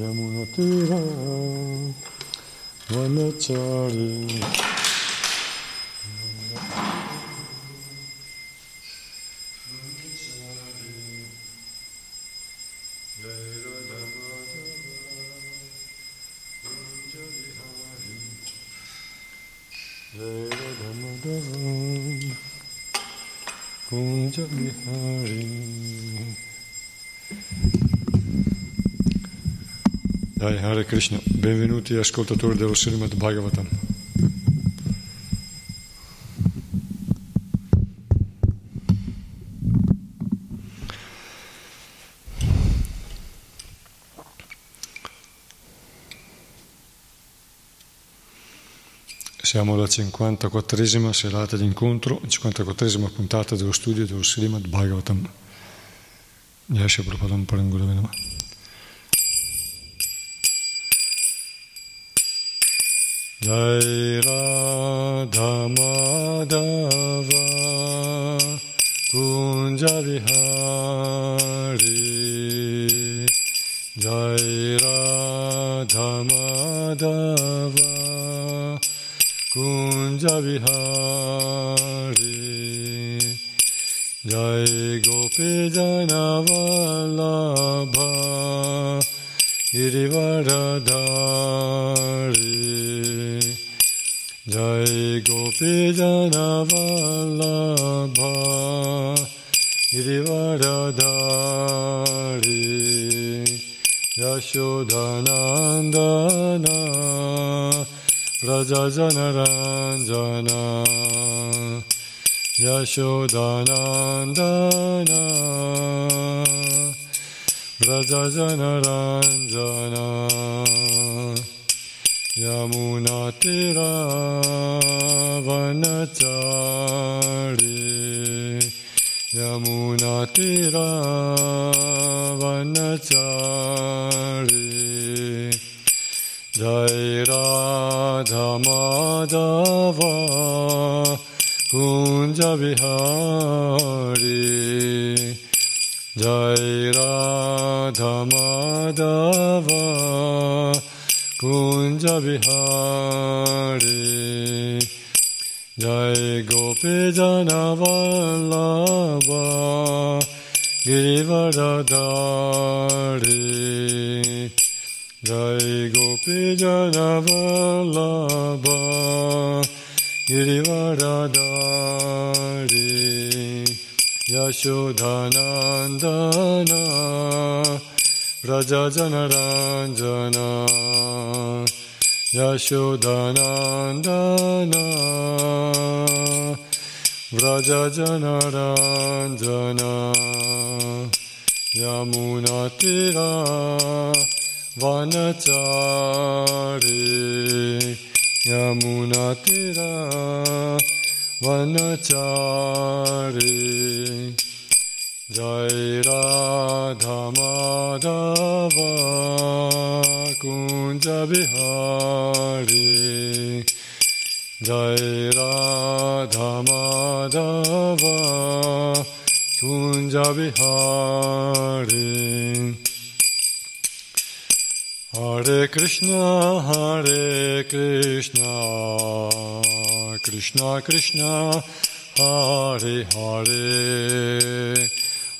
Yamunatira Vanachari Hare Krishna, benvenuti ascoltatori dello Srimad Bhagavatam. Siamo alla 54esima serata di incontro, 54esima puntata dello studio dello Srimad Bhagavatam. Yasha Prabhupada Parangura Jai Radha Madhava Kunja Jai Radha Madhava Kunja Jai Gopi Janavallabha Girivaradari Jai Gopi Janavallabha Girivaradari Yashodanandana Raja Janaranjana Yashodanandana Raja Janaranjana Yamunatira Vanachari Yamunatira Vanachari Jai Radha Madhava Kunja Vihari Jai Radha Madhava Kunja Vihari Jai Gopi Janavallabha Girivaradari Jai Gopi Janavallabha Girivaradari Yashodhanandana Raja Janaranjana Yashodhanandana Vraja Janaranjana Jai Radha Madhava Kunja Bihari Jai Radha Madhava Kunja Bihari Hare Krishna Hare Krishna Krishna Krishna Hare Hare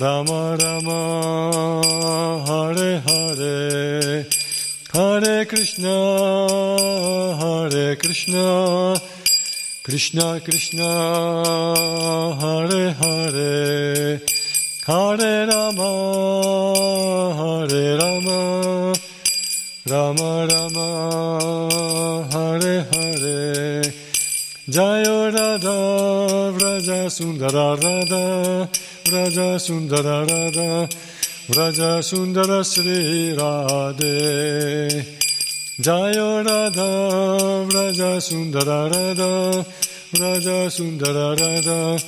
Rama Rama, Hare Hare. Hare Krishna, Hare Krishna, Krishna Krishna, Hare Hare, Hare Rama, Hare Rama, Rama Rama, Hare Hare, Jayo Radha, Vraja Sundara Radha, Vraja Sundara Radha, Vraja Sundara Sri Radhe. Jayo Radha Vraja Sundara Radha Vraja Sundara Radha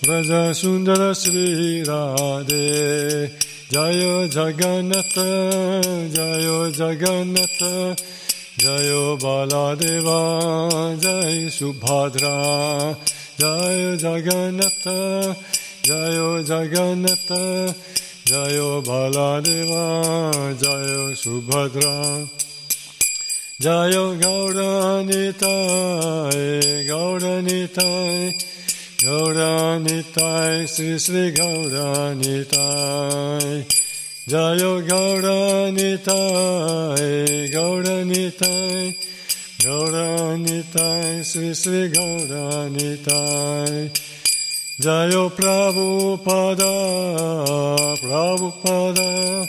Vraja Sundara Sri Radhe. Jayo Jagannatha Jayo Jagannatha Jayo Baladeva Jai Subhadra Jayo Jagannatha Jayo Jagannatha Jayo Baladeva, Jayo Subhadra, Jayo Gauranitai, Gauranitai, Gauranitai, Sri Sri Gauranitai, Jayo Gauranitai, Gauranitai, Gauranitai, Sri Sri Gauranitai, Jayo Prabhupada, Prabhupada,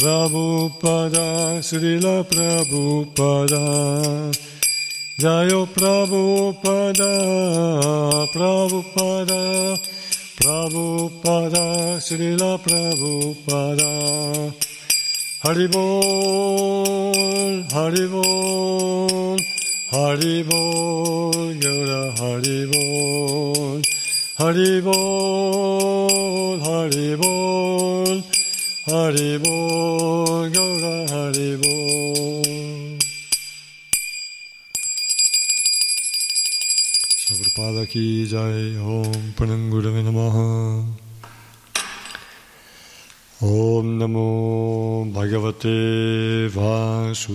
Prabhupada, Srila Prabhupada. Jayo Prabhupada, Prabhupada, Prabhupada, Srila Prabhupada. Haribol, Haribol, Haribol, Gora Haribol. Haribol, Haribol, Haribol, Gaura Haribol. Prabhupada ki jai, Om Panangurave Namaha. Om Namo Bhagavate Vasudevaya.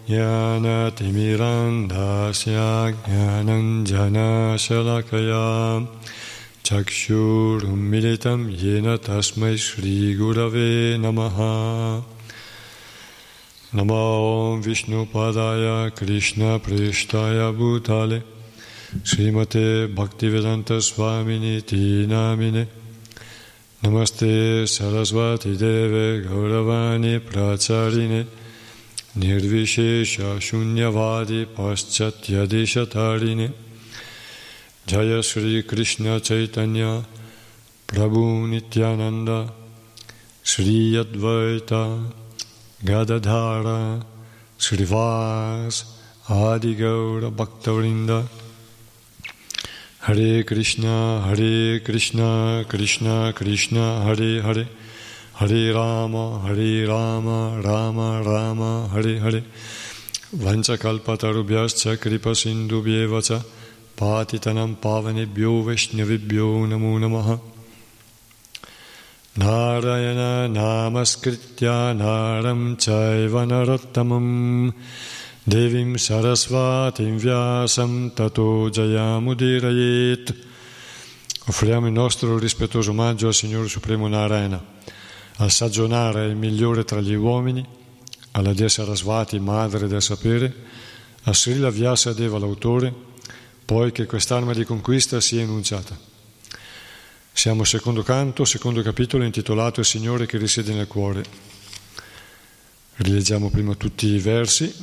ज्ञानतिमिरन्धस्य ज्ञानञ्जनशलकया चक्षुरुन्मिलितं येन तस्मै श्रीगुरवे नमः नमो विष्णुपदाय कृष्णपृष्ठाय भूताले श्रीमते भक्तिवेदान्तस्वामिनिति नामिने नमस्ते सरस्वतीदेवे गौरवाणी प्राचारिणे Nirvishesha Shunyavadi Paschatyadeshatarine Jaya Sri Krishna Chaitanya Prabhu Nityananda Sri Advaita Gadadhara Srivas Adi Gaura Bhaktavrinda Hare Krishna Hare Krishna Krishna Krishna Hare Hare Hare Rama, Hare Rama, Rama Rama, Hare Hare. Vanchakalpatarubhyascha kripa sindubhyevacha patitanam pavanebhyo vaishnavibhyo namo namaha. Narayana namaskritya naram chaiva narottamam devim sarasvatim vyasam tato jayamudirayet. Offriamo il nostro rispettoso omaggio al Signore Supremo Narayana al sagionare il migliore tra gli uomini, alla dea Sarasvati, madre del sapere, a Srila Vyasa Deva l'autore, poi che quest'arma di conquista sia enunciata. Siamo al secondo canto, secondo capitolo intitolato Il Signore che risiede nel cuore. Rileggiamo prima tutti i versi,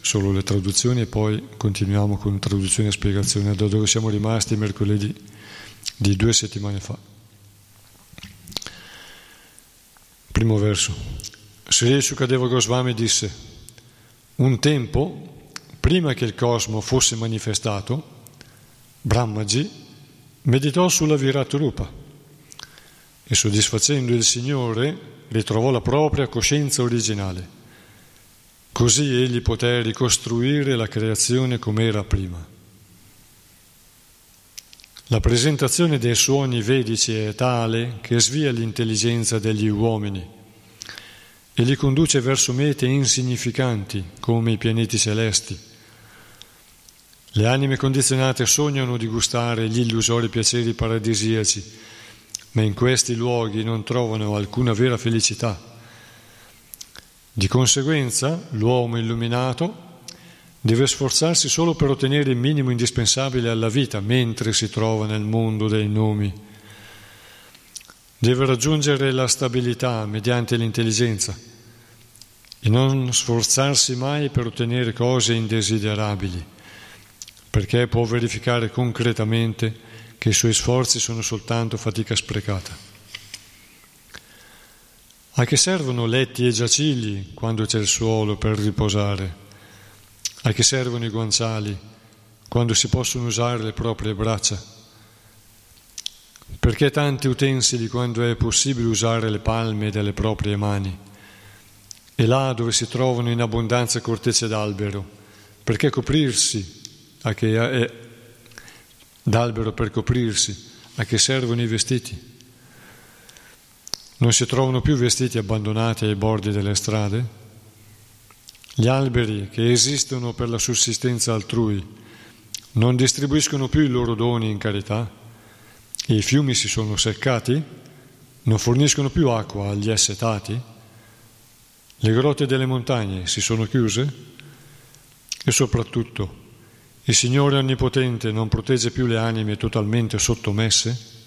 solo le traduzioni e poi continuiamo con traduzione e spiegazione da dove siamo rimasti mercoledì di due settimane fa. Primo verso. Sri Sukadeva Goswami disse, un tempo, prima che il cosmo fosse manifestato, Brahmaji meditò sulla Viratrupa e soddisfacendo il Signore ritrovò la propria coscienza originale. Così egli poté ricostruire la creazione come era prima. La presentazione dei suoni vedici è tale che svia l'intelligenza degli uomini e li conduce verso mete insignificanti come i pianeti celesti. Le anime condizionate sognano di gustare gli illusori piaceri paradisiaci, ma in questi luoghi non trovano alcuna vera felicità. Di conseguenza, l'uomo illuminato Deve sforzarsi solo per ottenere il minimo indispensabile alla vita mentre si trova nel mondo dei nomi. Deve raggiungere la stabilità mediante l'intelligenza e non sforzarsi mai per ottenere cose indesiderabili, perché può verificare concretamente che i suoi sforzi sono soltanto fatica sprecata. A che servono letti e giacigli quando c'è il suolo per riposare? A che servono i guanciali quando si possono usare le proprie braccia? Perché tanti utensili quando è possibile usare le palme delle proprie mani? E là dove si trovano in abbondanza cortecce d'albero, perché coprirsi? A che è, d'albero per coprirsi? A che servono i vestiti? Non si trovano più vestiti abbandonati ai bordi delle strade? Gli alberi che esistono per la sussistenza altrui non distribuiscono più i loro doni in carità? I fiumi si sono seccati? Non forniscono più acqua agli assetati? Le grotte delle montagne si sono chiuse? E soprattutto, il Signore Onnipotente non protegge più le anime totalmente sottomesse?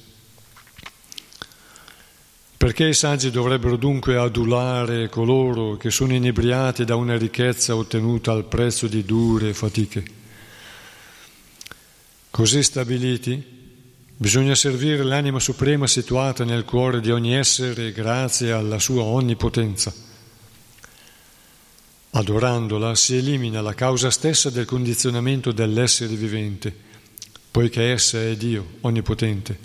Perché i saggi dovrebbero dunque adulare coloro che sono inebriati da una ricchezza ottenuta al prezzo di dure fatiche? Così stabiliti, bisogna servire l'anima suprema situata nel cuore di ogni essere grazie alla sua onnipotenza. Adorandola si elimina la causa stessa del condizionamento dell'essere vivente, poiché essa è Dio onnipotente,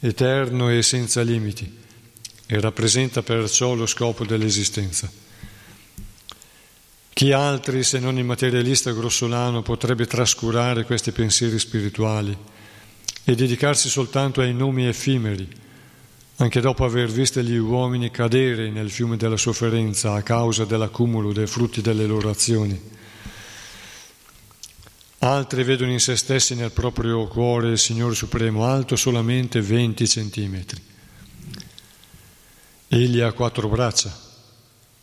eterno e senza limiti e rappresenta perciò lo scopo dell'esistenza. Chi altri se non il materialista grossolano potrebbe trascurare questi pensieri spirituali e dedicarsi soltanto ai nomi effimeri, anche dopo aver visto gli uomini cadere nel fiume della sofferenza a causa dell'accumulo dei frutti delle loro azioni. Altri vedono in se stessi nel proprio cuore il Signore Supremo alto solamente 20 centimetri Egli ha quattro braccia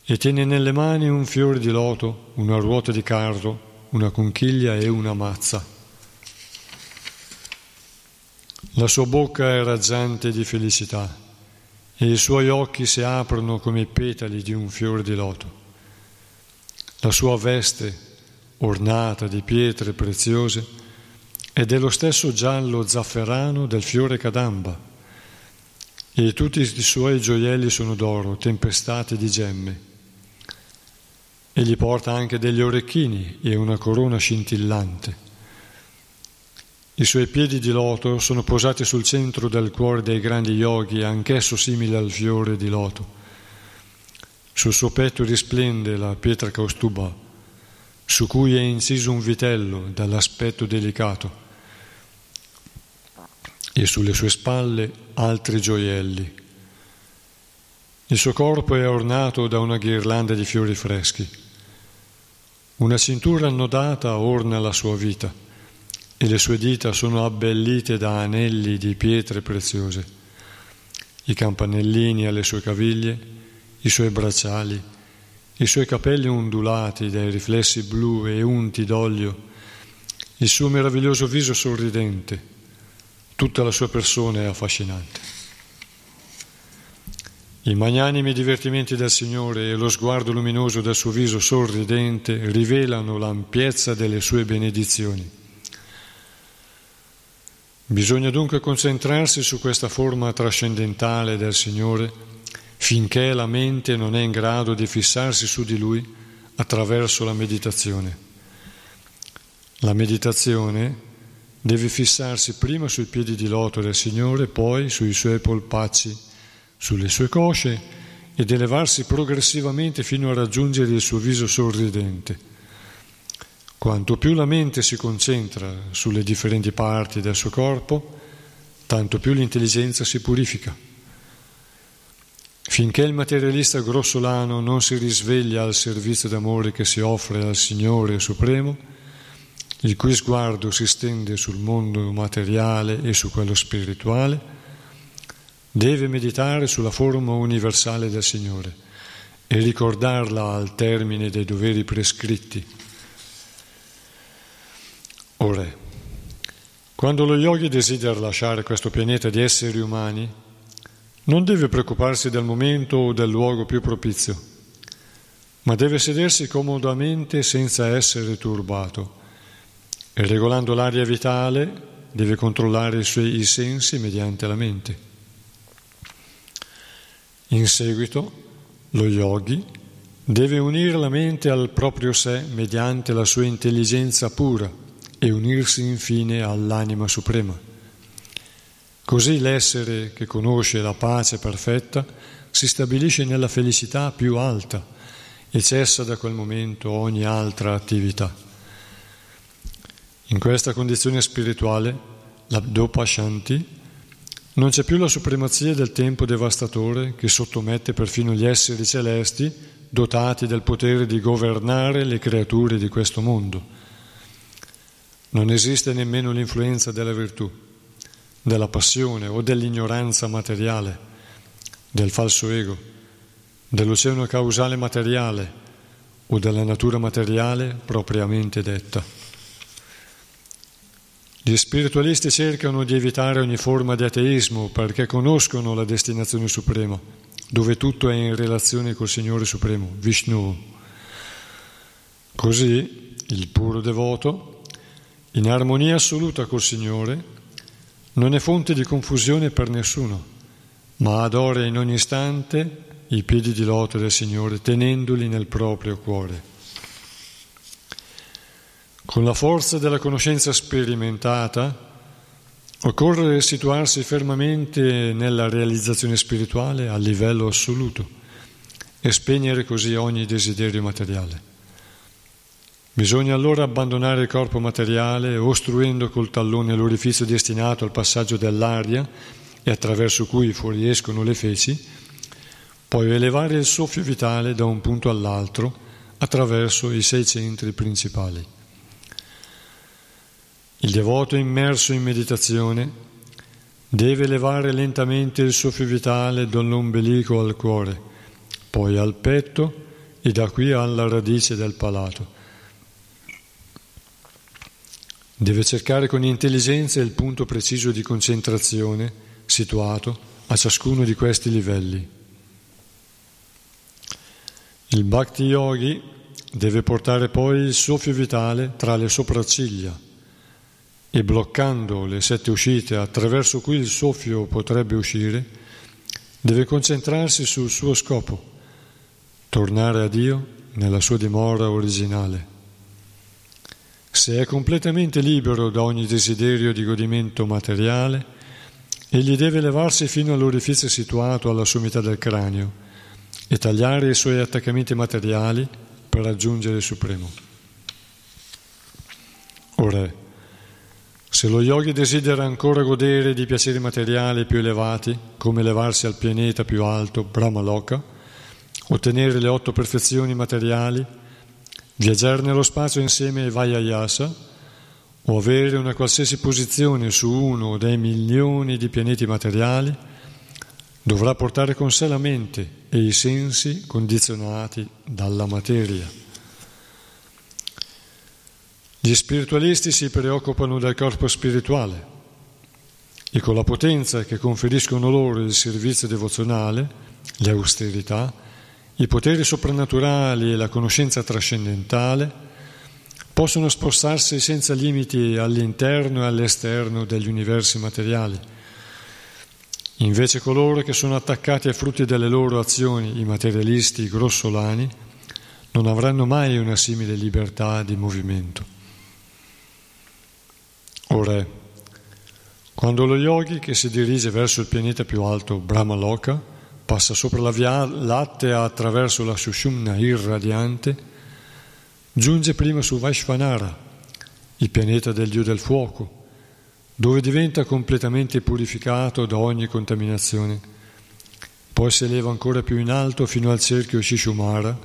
e tiene nelle mani un fiore di loto, una ruota di carro, una conchiglia e una mazza. La sua bocca è raggiante di felicità e i suoi occhi si aprono come i petali di un fiore di loto. La sua veste, ornata di pietre preziose, è dello stesso giallo zafferano del fiore cadamba e tutti i suoi gioielli sono d'oro, tempestati di gemme. Egli porta anche degli orecchini e una corona scintillante. I suoi piedi di loto sono posati sul centro del cuore dei grandi yogi, anch'esso simile al fiore di loto. Sul suo petto risplende la pietra caustuba, su cui è inciso un vitello dall'aspetto delicato e sulle sue spalle altri gioielli. Il suo corpo è ornato da una ghirlanda di fiori freschi. Una cintura annodata orna la sua vita e le sue dita sono abbellite da anelli di pietre preziose. I campanellini alle sue caviglie, i suoi bracciali, i suoi capelli ondulati dai riflessi blu e unti d'olio, il suo meraviglioso viso sorridente, Tutta la sua persona è affascinante. I magnanimi divertimenti del Signore e lo sguardo luminoso del suo viso sorridente rivelano l'ampiezza delle sue benedizioni. Bisogna dunque concentrarsi su questa forma trascendentale del Signore finché la mente non è in grado di fissarsi su di Lui attraverso la meditazione. La meditazione deve fissarsi prima sui piedi di loto del Signore, poi sui suoi polpacci sulle sue cosce ed elevarsi progressivamente fino a raggiungere il suo viso sorridente. Quanto più la mente si concentra sulle differenti parti del suo corpo, tanto più l'intelligenza si purifica. Finché il materialista grossolano non si risveglia al servizio d'amore che si offre al Signore Supremo, il cui sguardo si stende sul mondo materiale e su quello spirituale, deve meditare sulla forma universale del Signore e ricordarla al termine dei doveri prescritti. Ora, quando lo yogi desidera lasciare questo pianeta di esseri umani, non deve preoccuparsi del momento o del luogo più propizio, ma deve sedersi comodamente senza essere turbato e regolando l'aria vitale deve controllare i suoi sensi mediante la mente. In seguito, lo yogi deve unire la mente al proprio sé mediante la sua intelligenza pura e unirsi infine all'anima suprema. Così l'essere che conosce la pace perfetta si stabilisce nella felicità più alta e cessa da quel momento ogni altra attività. In questa condizione spirituale, la Dopa Shanti non c'è più la supremazia del tempo devastatore che sottomette perfino gli esseri celesti dotati del potere di governare le creature di questo mondo. Non esiste nemmeno l'influenza della virtù, della passione o dell'ignoranza materiale, del falso ego, dell'oceano causale materiale o della natura materiale propriamente detta. Gli spiritualisti cercano di evitare ogni forma di ateismo perché conoscono la destinazione suprema, dove tutto è in relazione col Signore Supremo, Vishnu. Così il puro devoto, in armonia assoluta col Signore, non è fonte di confusione per nessuno, ma adora in ogni istante i piedi di loto del Signore, tenendoli nel proprio cuore. Con la forza della conoscenza sperimentata occorre situarsi fermamente nella realizzazione spirituale a livello assoluto e spegnere così ogni desiderio materiale. Bisogna allora abbandonare il corpo materiale ostruendo col tallone l'orifizio destinato al passaggio dell'aria e attraverso cui fuoriescono le feci, poi elevare il soffio vitale da un punto all'altro attraverso i sei centri principali. Il devoto immerso in meditazione deve elevare lentamente il soffio vitale dall'ombelico al cuore, poi al petto e da qui alla radice del palato. Deve cercare con intelligenza il punto preciso di concentrazione situato a ciascuno di questi livelli. Il Bhakti Yogi deve portare poi il soffio vitale tra le sopracciglia e bloccando le sette uscite attraverso cui il soffio potrebbe uscire, deve concentrarsi sul suo scopo, tornare a Dio nella sua dimora originale. Se è completamente libero da ogni desiderio di godimento materiale, egli deve levarsi fino all'orifizio situato alla sommità del cranio e tagliare i suoi attaccamenti materiali per raggiungere il Supremo. Ora, se lo yogi desidera ancora godere di piaceri materiali più elevati, come elevarsi al pianeta più alto, Brahmaloka, ottenere le otto perfezioni materiali, viaggiare nello spazio insieme ai Vayayasa, o avere una qualsiasi posizione su uno dei milioni di pianeti materiali, dovrà portare con sé la mente e i sensi condizionati dalla materia. Gli spiritualisti si preoccupano del corpo spirituale, e con la potenza che conferiscono loro il servizio devozionale, le austerità, i poteri soprannaturali e la conoscenza trascendentale, possono spostarsi senza limiti all'interno e all'esterno degli universi materiali. Invece coloro che sono attaccati ai frutti delle loro azioni, i materialisti grossolani, non avranno mai una simile libertà di movimento. Ora, quando lo yogi che si dirige verso il pianeta più alto, Brahmaloka, passa sopra la via lattea attraverso la Sushumna irradiante, Giunge prima su Vaishvanara, il pianeta del dio del fuoco, dove diventa completamente purificato da ogni contaminazione. Poi si eleva ancora più in alto fino al cerchio Shishumara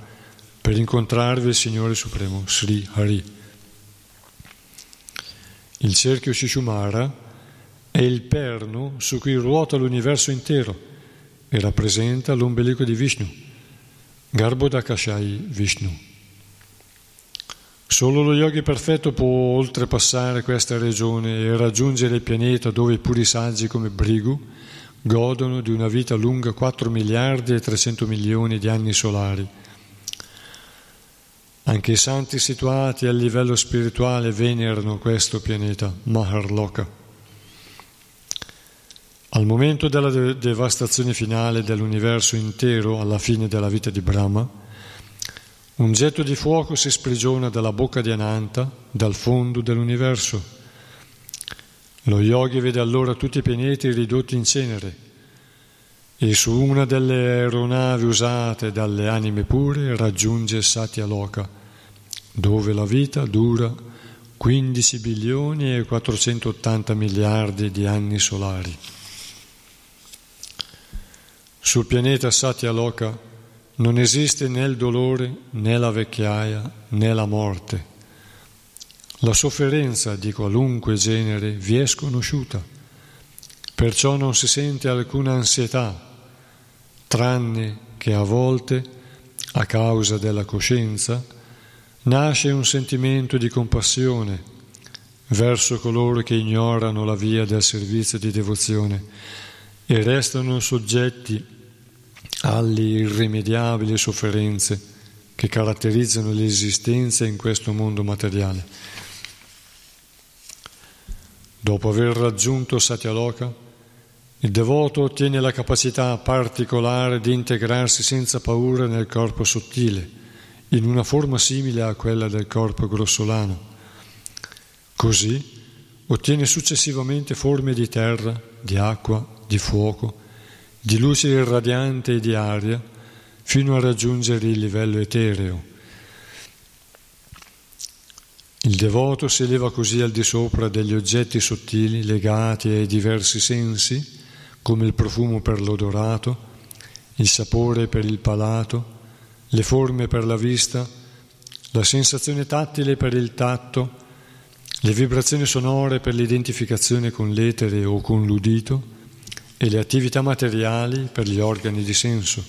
per incontrarvi il Signore Supremo, Sri Hari. Il cerchio Shishumara è il perno su cui ruota l'universo intero e rappresenta l'ombelico di Vishnu, Garbhodakashai Vishnu. Solo lo yogi perfetto può oltrepassare questa regione e raggiungere il pianeta dove i puri saggi come Brigu godono di una vita lunga 4 miliardi e 300 milioni di anni solari. Anche i santi situati a livello spirituale venerano questo pianeta, Maharloka. Al momento della devastazione finale dell'universo intero alla fine della vita di Brahma, un getto di fuoco si sprigiona dalla bocca di Ananta, dal fondo dell'universo. Lo yogi vede allora tutti i pianeti ridotti in cenere e su una delle aeronavi usate dalle anime pure raggiunge Satya Loka, dove la vita dura 15 bilioni e 480 miliardi di anni solari. Sul pianeta Satya Loka non esiste né il dolore, né la vecchiaia, né la morte. La sofferenza di qualunque genere vi è sconosciuta, perciò non si sente alcuna ansietà, tranne che a volte, a causa della coscienza, nasce un sentimento di compassione verso coloro che ignorano la via del servizio di devozione e restano soggetti alle irrimediabili sofferenze che caratterizzano l'esistenza in questo mondo materiale. Dopo aver raggiunto Satyaloka, il devoto ottiene la capacità particolare di integrarsi senza paura nel corpo sottile, in una forma simile a quella del corpo grossolano. Così ottiene successivamente forme di terra, di acqua, di fuoco, di luce irradiante e di aria fino a raggiungere il livello etereo. Il devoto si eleva così al di sopra degli oggetti sottili legati ai diversi sensi, come il profumo per l'odorato, il sapore per il palato, le forme per la vista, la sensazione tattile per il tatto, le vibrazioni sonore per l'identificazione con l'etere o con l'udito, e le attività materiali per gli organi di senso.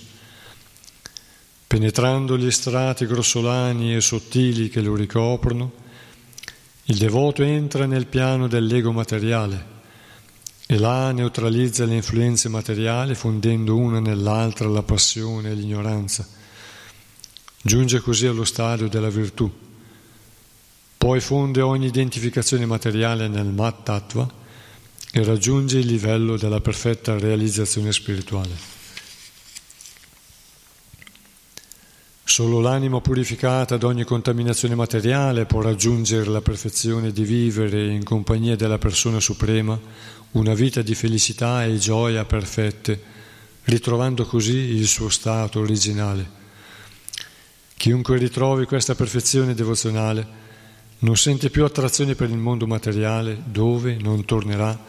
Penetrando gli strati grossolani e sottili che lo ricoprono, il devoto entra nel piano dell'ego materiale e là neutralizza le influenze materiali fondendo una nell'altra la passione e l'ignoranza. Giunge così allo stadio della virtù. Poi fonde ogni identificazione materiale nel Mat Tattva e raggiunge il livello della perfetta realizzazione spirituale. Solo l'anima purificata da ogni contaminazione materiale può raggiungere la perfezione di vivere in compagnia della persona suprema una vita di felicità e gioia perfette, ritrovando così il suo stato originale. Chiunque ritrovi questa perfezione devozionale non sente più attrazione per il mondo materiale dove non tornerà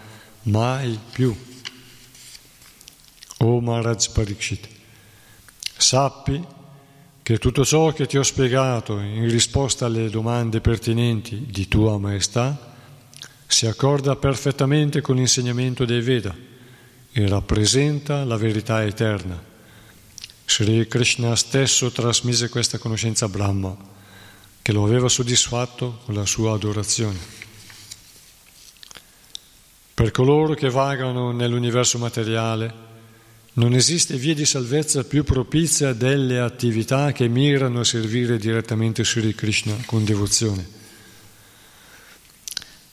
mai più. O Maharaj Parikshit, sappi che tutto ciò che ti ho spiegato in risposta alle domande pertinenti di Tua Maestà si accorda perfettamente con l'insegnamento dei Veda e rappresenta la verità eterna. Sri Krishna stesso trasmise questa conoscenza a Brahma, che lo aveva soddisfatto con la sua adorazione. Per coloro che vagano nell'universo materiale, non esiste via di salvezza più propizia delle attività che mirano a servire direttamente Sri Krishna con devozione.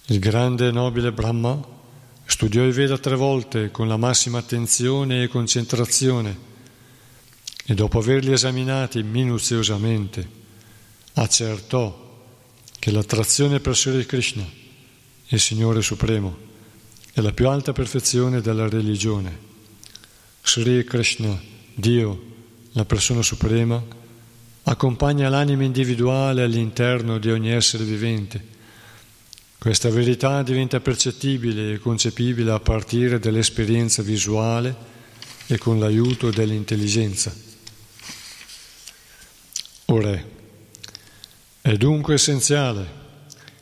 Il grande e nobile Brahma studiò i Veda tre volte con la massima attenzione e concentrazione e dopo averli esaminati minuziosamente accertò che l'attrazione per Sri Krishna, il Signore Supremo, è la più alta perfezione della religione Sri Krishna, Dio, la persona suprema, accompagna l'anima individuale all'interno di ogni essere vivente. Questa verità diventa percettibile e concepibile a partire dall'esperienza visuale e con l'aiuto dell'intelligenza. Ora, è dunque essenziale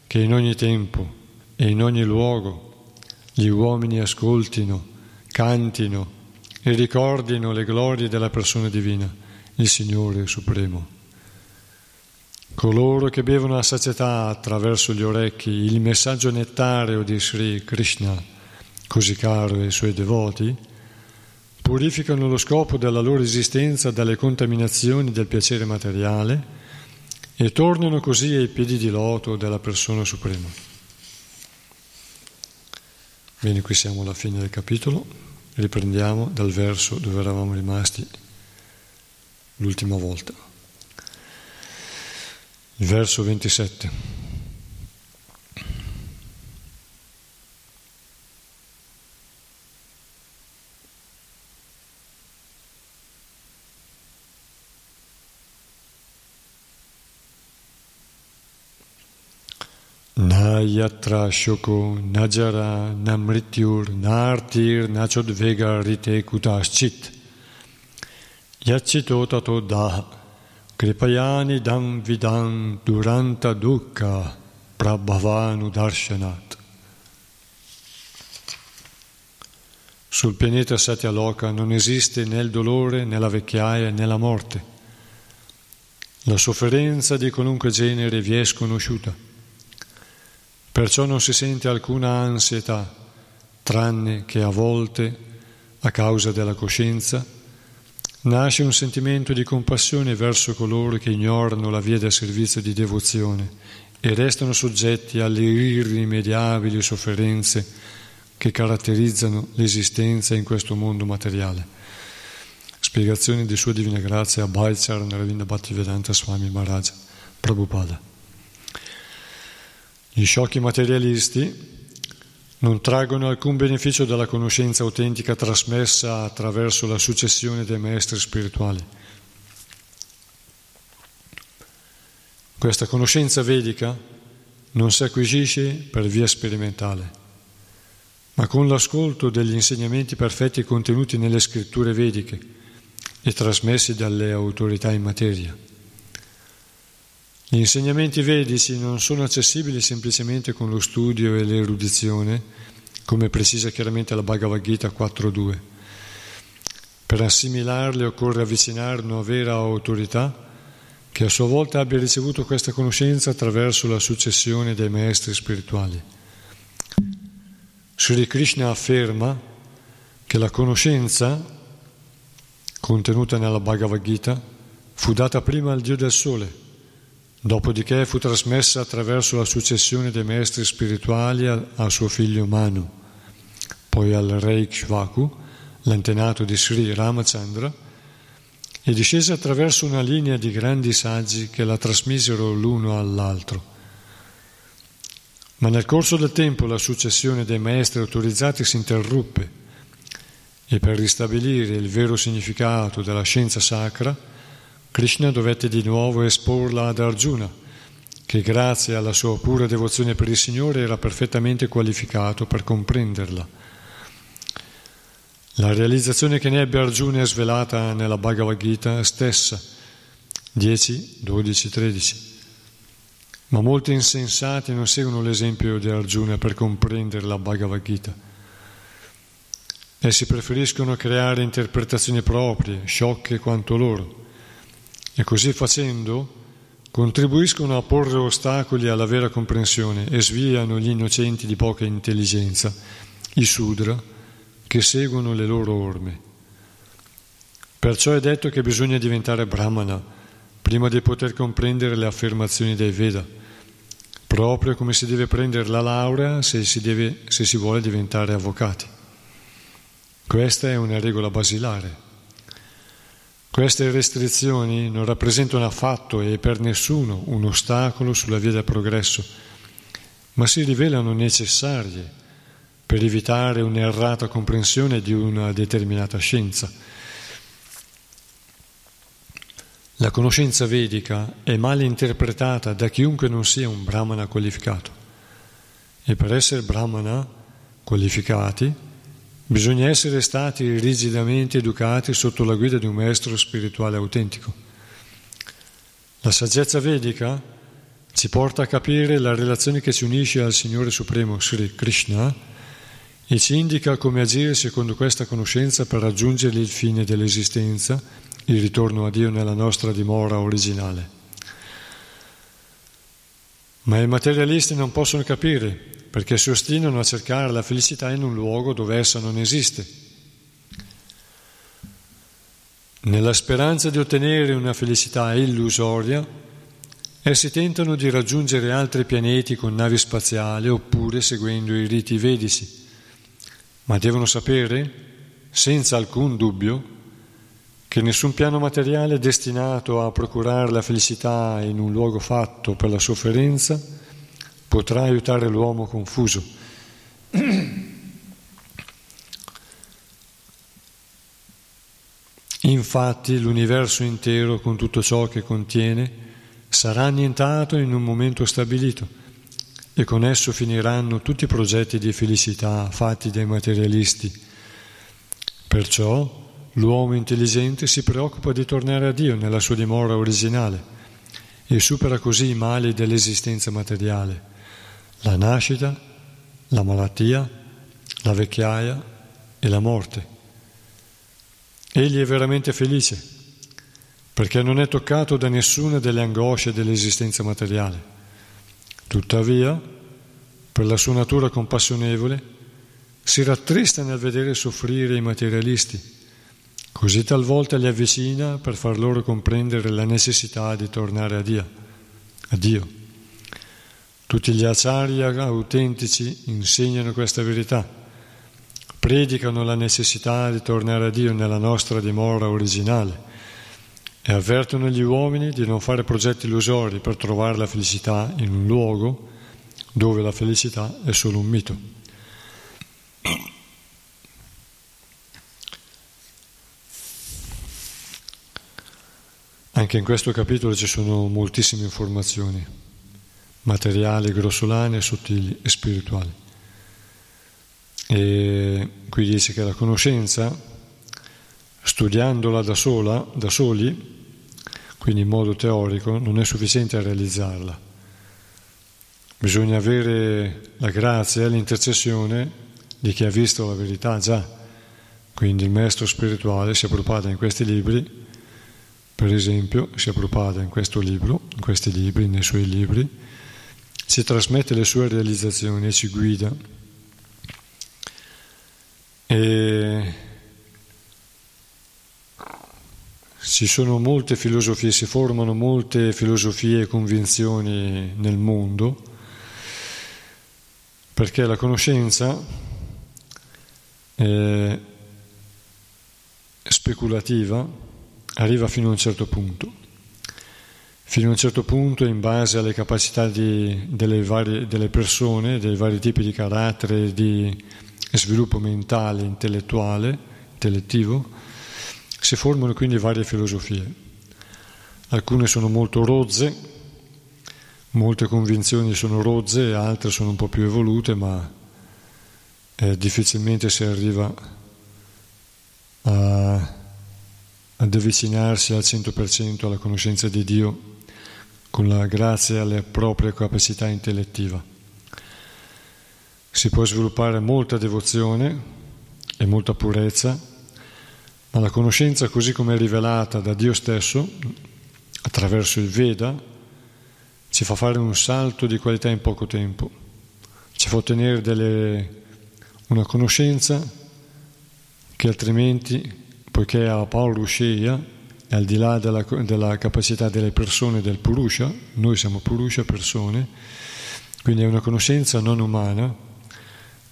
che in ogni tempo e in ogni luogo gli uomini ascoltino, cantino, e ricordino le glorie della persona divina, il Signore Supremo. Coloro che bevono a sazietà attraverso gli orecchi il messaggio nettareo di Sri Krishna, così caro ai suoi devoti, purificano lo scopo della loro esistenza dalle contaminazioni del piacere materiale e tornano così ai piedi di loto della persona suprema. Bene, qui siamo alla fine del capitolo. Riprendiamo dal verso dove eravamo rimasti l'ultima volta. Il verso 27. Na yatra shoko najara namrityur nartir nachodvega rite kutaschit yachito tato daha kripayani dam vidam duranta dukkha prabhavanu darshanat Sul pianeta Satyaloka non esiste né il dolore né la vecchiaia né la morte. La sofferenza di qualunque genere vi è sconosciuta. Perciò non si sente alcuna ansietà, tranne che a volte, a causa della coscienza, nasce un sentimento di compassione verso coloro che ignorano la via del servizio di devozione e restano soggetti alle irrimediabili sofferenze che caratterizzano l'esistenza in questo mondo materiale. Spiegazione di Sua Divina Grazia a Bhaichar Naravinda Bhattivedanta Swami Maharaj, Prabhupada. Gli sciocchi materialisti non traggono alcun beneficio dalla conoscenza autentica trasmessa attraverso la successione dei maestri spirituali. Questa conoscenza vedica non si acquisisce per via sperimentale, ma con l'ascolto degli insegnamenti perfetti contenuti nelle scritture vediche e trasmessi dalle autorità in materia. Gli insegnamenti vedici non sono accessibili semplicemente con lo studio e l'erudizione, come precisa chiaramente la Bhagavad Gita 4.2. Per assimilarli occorre avvicinare una vera autorità che a sua volta abbia ricevuto questa conoscenza attraverso la successione dei maestri spirituali. Sri Krishna afferma che la conoscenza contenuta nella Bhagavad Gita fu data prima al Dio del Sole Dopodiché fu trasmessa attraverso la successione dei maestri spirituali a, suo figlio Manu, poi al re Ikshvaku, l'antenato di Sri Ramachandra, e discese attraverso una linea di grandi saggi che la trasmisero l'uno all'altro. Ma nel corso del tempo la successione dei maestri autorizzati si interruppe e per ristabilire il vero significato della scienza sacra, Krishna dovette di nuovo esporla ad Arjuna, che grazie alla sua pura devozione per il Signore era perfettamente qualificato per comprenderla. La realizzazione che ne ebbe Arjuna è svelata nella Bhagavad Gita stessa, 10, 12, 13. Ma molti insensati non seguono l'esempio di Arjuna per comprendere la Bhagavad Gita. Essi preferiscono creare interpretazioni proprie, sciocche quanto loro e così facendo contribuiscono a porre ostacoli alla vera comprensione e sviano gli innocenti di poca intelligenza i sudra, che seguono le loro orme. Perciò è detto che bisogna diventare brahmana prima di poter comprendere le affermazioni dei Veda, proprio come si deve prendere la laurea se si, deve, se si vuole diventare avvocati. Questa è una regola basilare. Queste restrizioni non rappresentano affatto e per nessuno un ostacolo sulla via del progresso, ma si rivelano necessarie per evitare un'errata comprensione di una determinata scienza. La conoscenza vedica è mal interpretata da chiunque non sia un brahmana qualificato e per essere brahmana qualificati Bisogna essere stati rigidamente educati sotto la guida di un maestro spirituale autentico. La saggezza vedica ci porta a capire la relazione che ci unisce al Signore Supremo Sri Krishna e ci indica come agire secondo questa conoscenza per raggiungere il fine dell'esistenza, il ritorno a Dio nella nostra dimora originale. Ma i materialisti non possono capire perché si ostinano a cercare la felicità in un luogo dove essa non esiste. Nella speranza di ottenere una felicità illusoria, essi tentano di raggiungere altri pianeti con navi spaziali oppure seguendo i riti vedici, ma devono sapere, senza alcun dubbio, che nessun piano materiale destinato a procurare la felicità in un luogo fatto per la sofferenza potrà aiutare l'uomo confuso. Infatti l'universo intero con tutto ciò che contiene sarà annientato in un momento stabilito e con esso finiranno tutti i progetti di felicità fatti dai materialisti. Perciò l'uomo intelligente si preoccupa di tornare a Dio nella sua dimora originale e supera così i mali dell'esistenza materiale la nascita, la malattia, la vecchiaia e la morte. Egli è veramente felice perché non è toccato da nessuna delle angosce dell'esistenza materiale. Tuttavia, per la sua natura compassionevole, si rattrista nel vedere soffrire i materialisti, così talvolta li avvicina per far loro comprendere la necessità di tornare a Dio. A. Tutti gli acharya autentici insegnano questa verità, predicano la necessità di tornare a Dio nella nostra dimora originale e avvertono gli uomini di non fare progetti illusori per trovare la felicità in un luogo dove la felicità è solo un mito. Anche in questo capitolo ci sono moltissime informazioni materiali, grossolane, sottili e spirituali. E qui dice che la conoscenza, studiandola da sola, da soli, quindi in modo teorico, non è sufficiente a realizzarla. Bisogna avere la grazia e l'intercessione di chi ha visto la verità già. Quindi il maestro spirituale si è Prabhupada in questi libri, per esempio, si è Prabhupada in questo libro, in questi libri, nei suoi libri, ci trasmette le sue realizzazioni e ci guida. E ci sono molte filosofie, si formano molte filosofie e convinzioni nel mondo, perché la conoscenza speculativa arriva fino a un certo punto fino a un certo punto in base alle capacità di, delle, varie, delle, persone, dei vari tipi di carattere, di sviluppo mentale, intellettuale, intellettivo, si formano quindi varie filosofie. Alcune sono molto rozze, molte convinzioni sono rozze, altre sono un po' più evolute, ma eh, difficilmente si arriva a, ad avvicinarsi al 100% alla conoscenza di Dio con la grazia alle proprie capacità intellettiva. Si può sviluppare molta devozione e molta purezza, ma la conoscenza così come è rivelata da Dio stesso, attraverso il Veda, ci fa fare un salto di qualità in poco tempo, ci fa ottenere delle una conoscenza che altrimenti, poiché a Paolo Sceia, è al di là della, della, capacità delle persone del Purusha, noi siamo Purusha persone, quindi è una conoscenza non umana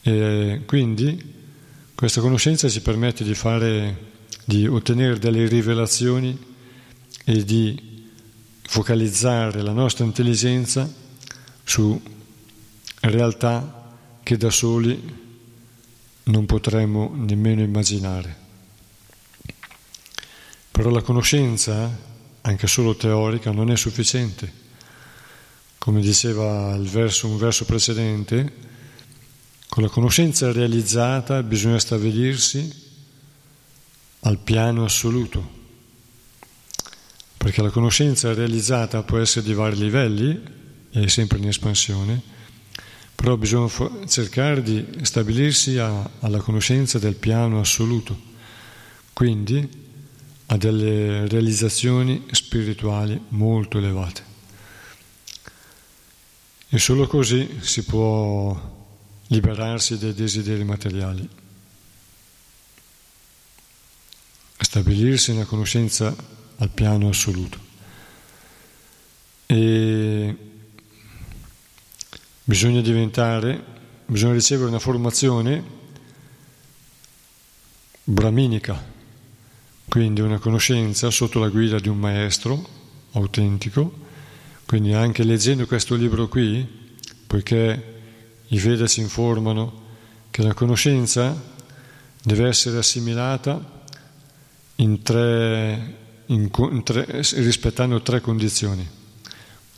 e quindi questa conoscenza ci permette di, fare, di ottenere delle rivelazioni e di focalizzare la nostra intelligenza su realtà che da soli non potremmo nemmeno immaginare. Però la conoscenza, anche solo teorica, non è sufficiente. Come diceva verso, un verso precedente, con la conoscenza realizzata bisogna stabilirsi al piano assoluto, perché la conoscenza realizzata può essere di vari livelli, è sempre in espansione, però bisogna cercare di stabilirsi a, alla conoscenza del piano assoluto, quindi a delle realizzazioni spirituali molto elevate. E solo così si può liberarsi dai desideri materiali. Stabilirsi nella conoscenza al piano assoluto. E Bisogna diventare, bisogna ricevere una formazione brahminica, quindi una conoscenza sotto la guida di un maestro autentico. Quindi anche leggendo questo libro qui, poiché i Veda ci informano che la conoscenza deve essere assimilata in tre, in, in tre, rispettando tre condizioni,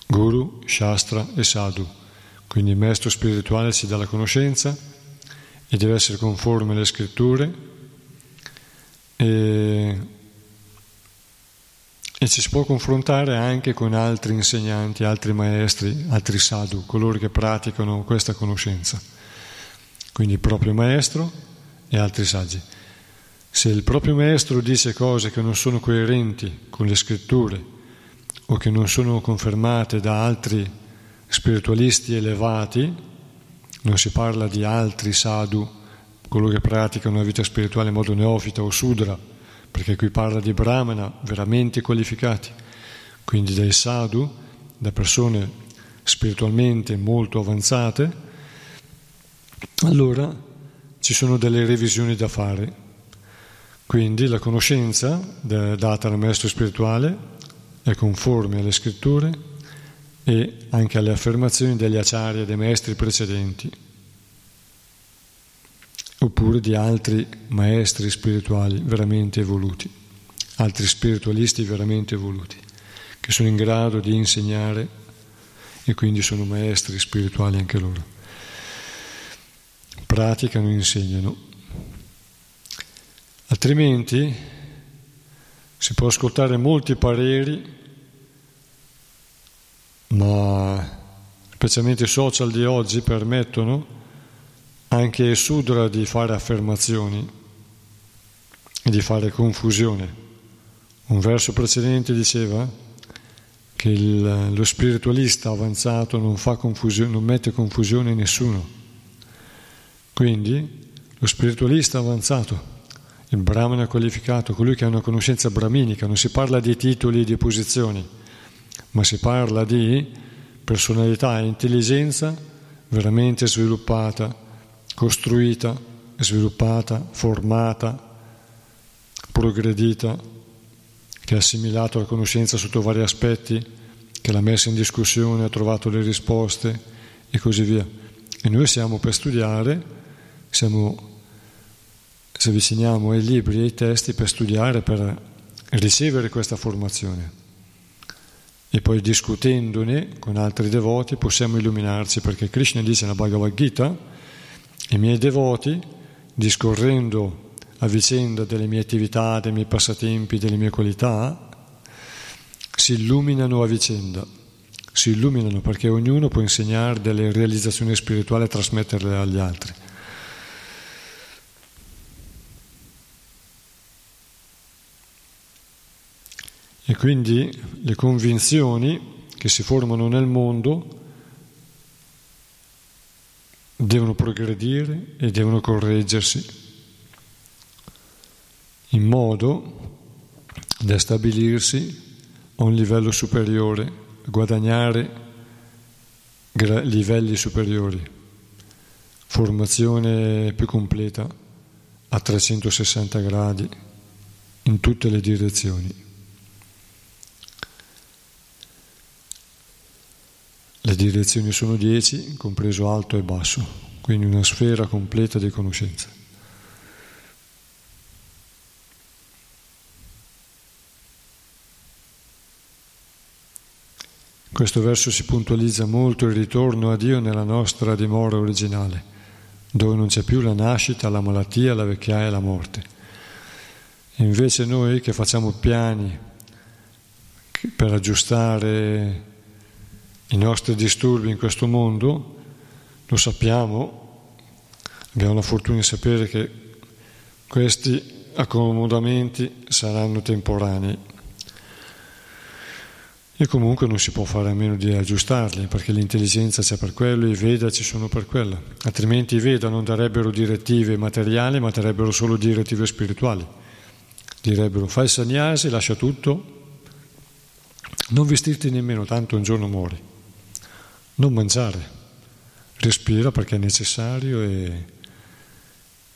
Guru, Shastra e Sadhu. Quindi il maestro spirituale ci dà la conoscenza e deve essere conforme alle scritture e, e ci si può confrontare anche con altri insegnanti, altri maestri, altri sadhu, coloro che praticano questa conoscenza. Quindi il proprio maestro e altri saggi. Se il proprio maestro dice cose che non sono coerenti con le scritture o che non sono confermate da altri spiritualisti elevati, non si parla di altri sadhu, coloro che praticano una vita spirituale in modo neofita o sudra, perché qui parla di brahmana veramente qualificati, quindi dai sadhu, da persone spiritualmente molto avanzate, allora ci sono delle revisioni da fare. Quindi la conoscenza data dal maestro spirituale è conforme alle scritture, e anche alle affermazioni degli acciari e dei maestri precedenti, oppure di altri maestri spirituali veramente evoluti, altri spiritualisti veramente evoluti, che sono in grado di insegnare e quindi sono maestri spirituali anche loro. Praticano e insegnano. Altrimenti si può ascoltare molti pareri ma specialmente i social di oggi permettono anche Sudra di fare affermazioni e di fare confusione. Un verso precedente diceva che il, lo spiritualista avanzato non, non mette confusione in nessuno. Quindi lo spiritualista avanzato, il brahmana qualificato, colui che ha una conoscenza brahminica, non si parla di titoli e di posizioni, ma si parla di personalità e intelligenza veramente sviluppata, costruita, sviluppata, formata, progredita, che ha assimilato la conoscenza sotto vari aspetti, che l'ha messa in discussione, ha trovato le risposte e così via. E noi siamo per studiare, siamo, ci avviciniamo ai libri e ai testi per studiare, per ricevere questa formazione e poi discutendone con altri devoti possiamo illuminarci perché Krishna dice nella Bhagavad Gita i miei devoti discorrendo a vicenda delle mie attività, dei miei passatempi, delle mie qualità si illuminano a vicenda. Si illuminano perché ognuno può insegnare delle realizzazioni spirituali e trasmetterle agli altri. E quindi le convinzioni che si formano nel mondo devono progredire e devono correggersi in modo da stabilirsi a un livello superiore, guadagnare livelli superiori, formazione più completa a 360 gradi in tutte le direzioni. Le direzioni sono 10, compreso alto e basso, quindi una sfera completa di conoscenza. Questo verso si puntualizza molto il ritorno a Dio nella nostra dimora originale, dove non c'è più la nascita, la malattia, la vecchiaia e la morte. Invece noi che facciamo piani per aggiustare i nostri disturbi in questo mondo, lo sappiamo, abbiamo la fortuna di sapere che questi accomodamenti saranno temporanei. E comunque non si può fare a meno di aggiustarli perché l'intelligenza c'è per quello, i Veda ci sono per quello, altrimenti i Veda non darebbero direttive materiali ma darebbero solo direttive spirituali. Direbbero fai il sagnasi, lascia tutto, non vestirti nemmeno, tanto un giorno muori non mangiare, respira perché è necessario e,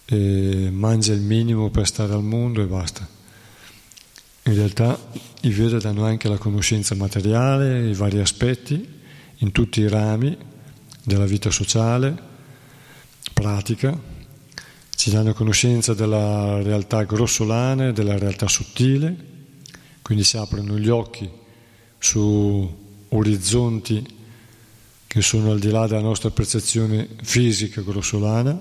e mangia il minimo per stare al mondo e basta. In realtà i Veda danno anche la conoscenza materiale, i vari aspetti, in tutti i rami della vita sociale, pratica, ci danno conoscenza della realtà grossolana e della realtà sottile, quindi si aprono gli occhi su orizzonti che sono al di là della nostra percezione fisica grossolana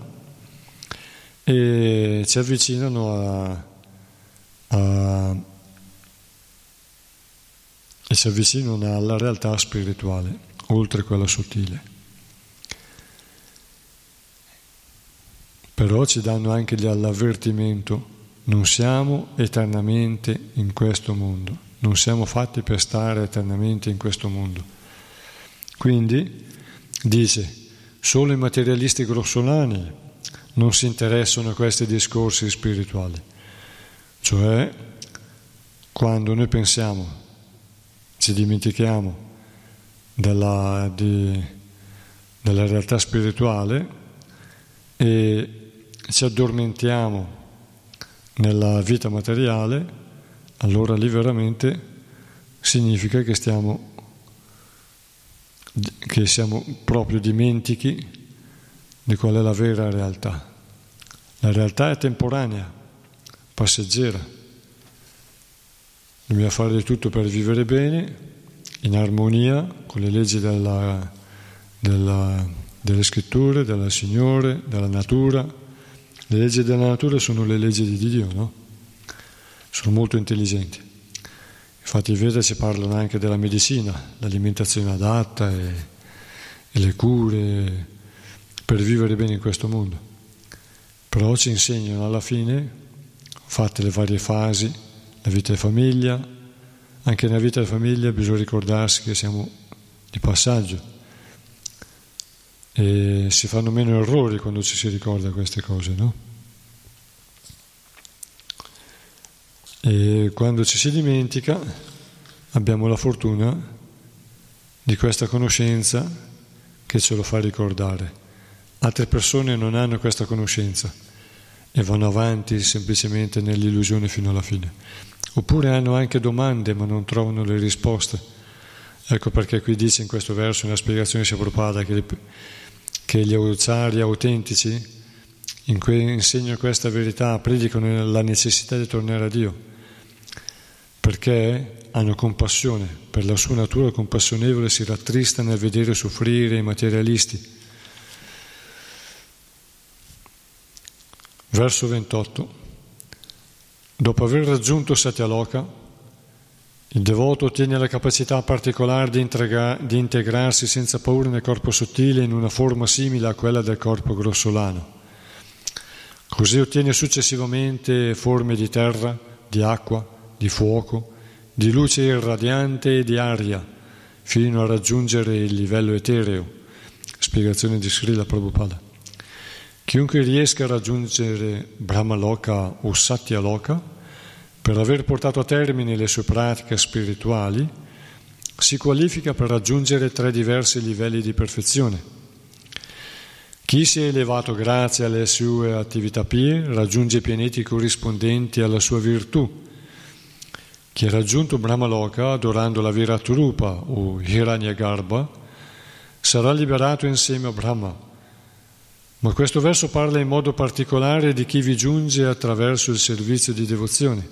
e ci avvicinano a, a, e si avvicinano alla realtà spirituale, oltre quella sottile. Però ci danno anche l'avvertimento, non siamo eternamente in questo mondo, non siamo fatti per stare eternamente in questo mondo quindi dice, solo i materialisti grossolani non si interessano a questi discorsi spirituali. Cioè, quando noi pensiamo, ci dimentichiamo della, di, della realtà spirituale e ci addormentiamo nella vita materiale, allora lì veramente significa che stiamo che siamo proprio dimentichi di qual è la vera realtà. La realtà è temporanea, passeggera. Dobbiamo fare di tutto per vivere bene, in armonia con le leggi della, della, delle scritture, del Signore, della natura. Le leggi della natura sono le leggi di Dio, no? Sono molto intelligenti. Infatti i Veda ci parlano anche della medicina, l'alimentazione adatta e, e le cure per vivere bene in questo mondo. Però ci insegnano alla fine, fatte le varie fasi, la vita di famiglia, anche nella vita di famiglia bisogna ricordarsi che siamo di passaggio e si fanno meno errori quando ci si ricorda queste cose, no? E quando ci si dimentica abbiamo la fortuna di questa conoscenza che ce lo fa ricordare. Altre persone non hanno questa conoscenza e vanno avanti semplicemente nell'illusione fino alla fine. Oppure hanno anche domande ma non trovano le risposte. Ecco perché qui dice in questo verso, nella spiegazione si Prabhupada, che, che gli auzzari autentici in cui insegnano questa verità predicano la necessità di tornare a Dio perché hanno compassione, per la sua natura compassionevole si rattrista nel vedere soffrire i materialisti. Verso 28. Dopo aver raggiunto Satyaloka, il devoto ottiene la capacità particolare di, integra- di integrarsi senza paura nel corpo sottile in una forma simile a quella del corpo grossolano. Così ottiene successivamente forme di terra, di acqua, di fuoco, di luce irradiante e di aria, fino a raggiungere il livello etereo. Spiegazione di Srila Prabhupada. Chiunque riesca a raggiungere Brahmaloka o Satyaloka, per aver portato a termine le sue pratiche spirituali, si qualifica per raggiungere tre diversi livelli di perfezione. Chi si è elevato grazie alle sue attività pie raggiunge i pianeti corrispondenti alla sua virtù. Chi ha raggiunto Brahmaloka adorando la Viratrupa o Hiranyagarbha sarà liberato insieme a Brahma ma questo verso parla in modo particolare di chi vi giunge attraverso il servizio di devozione.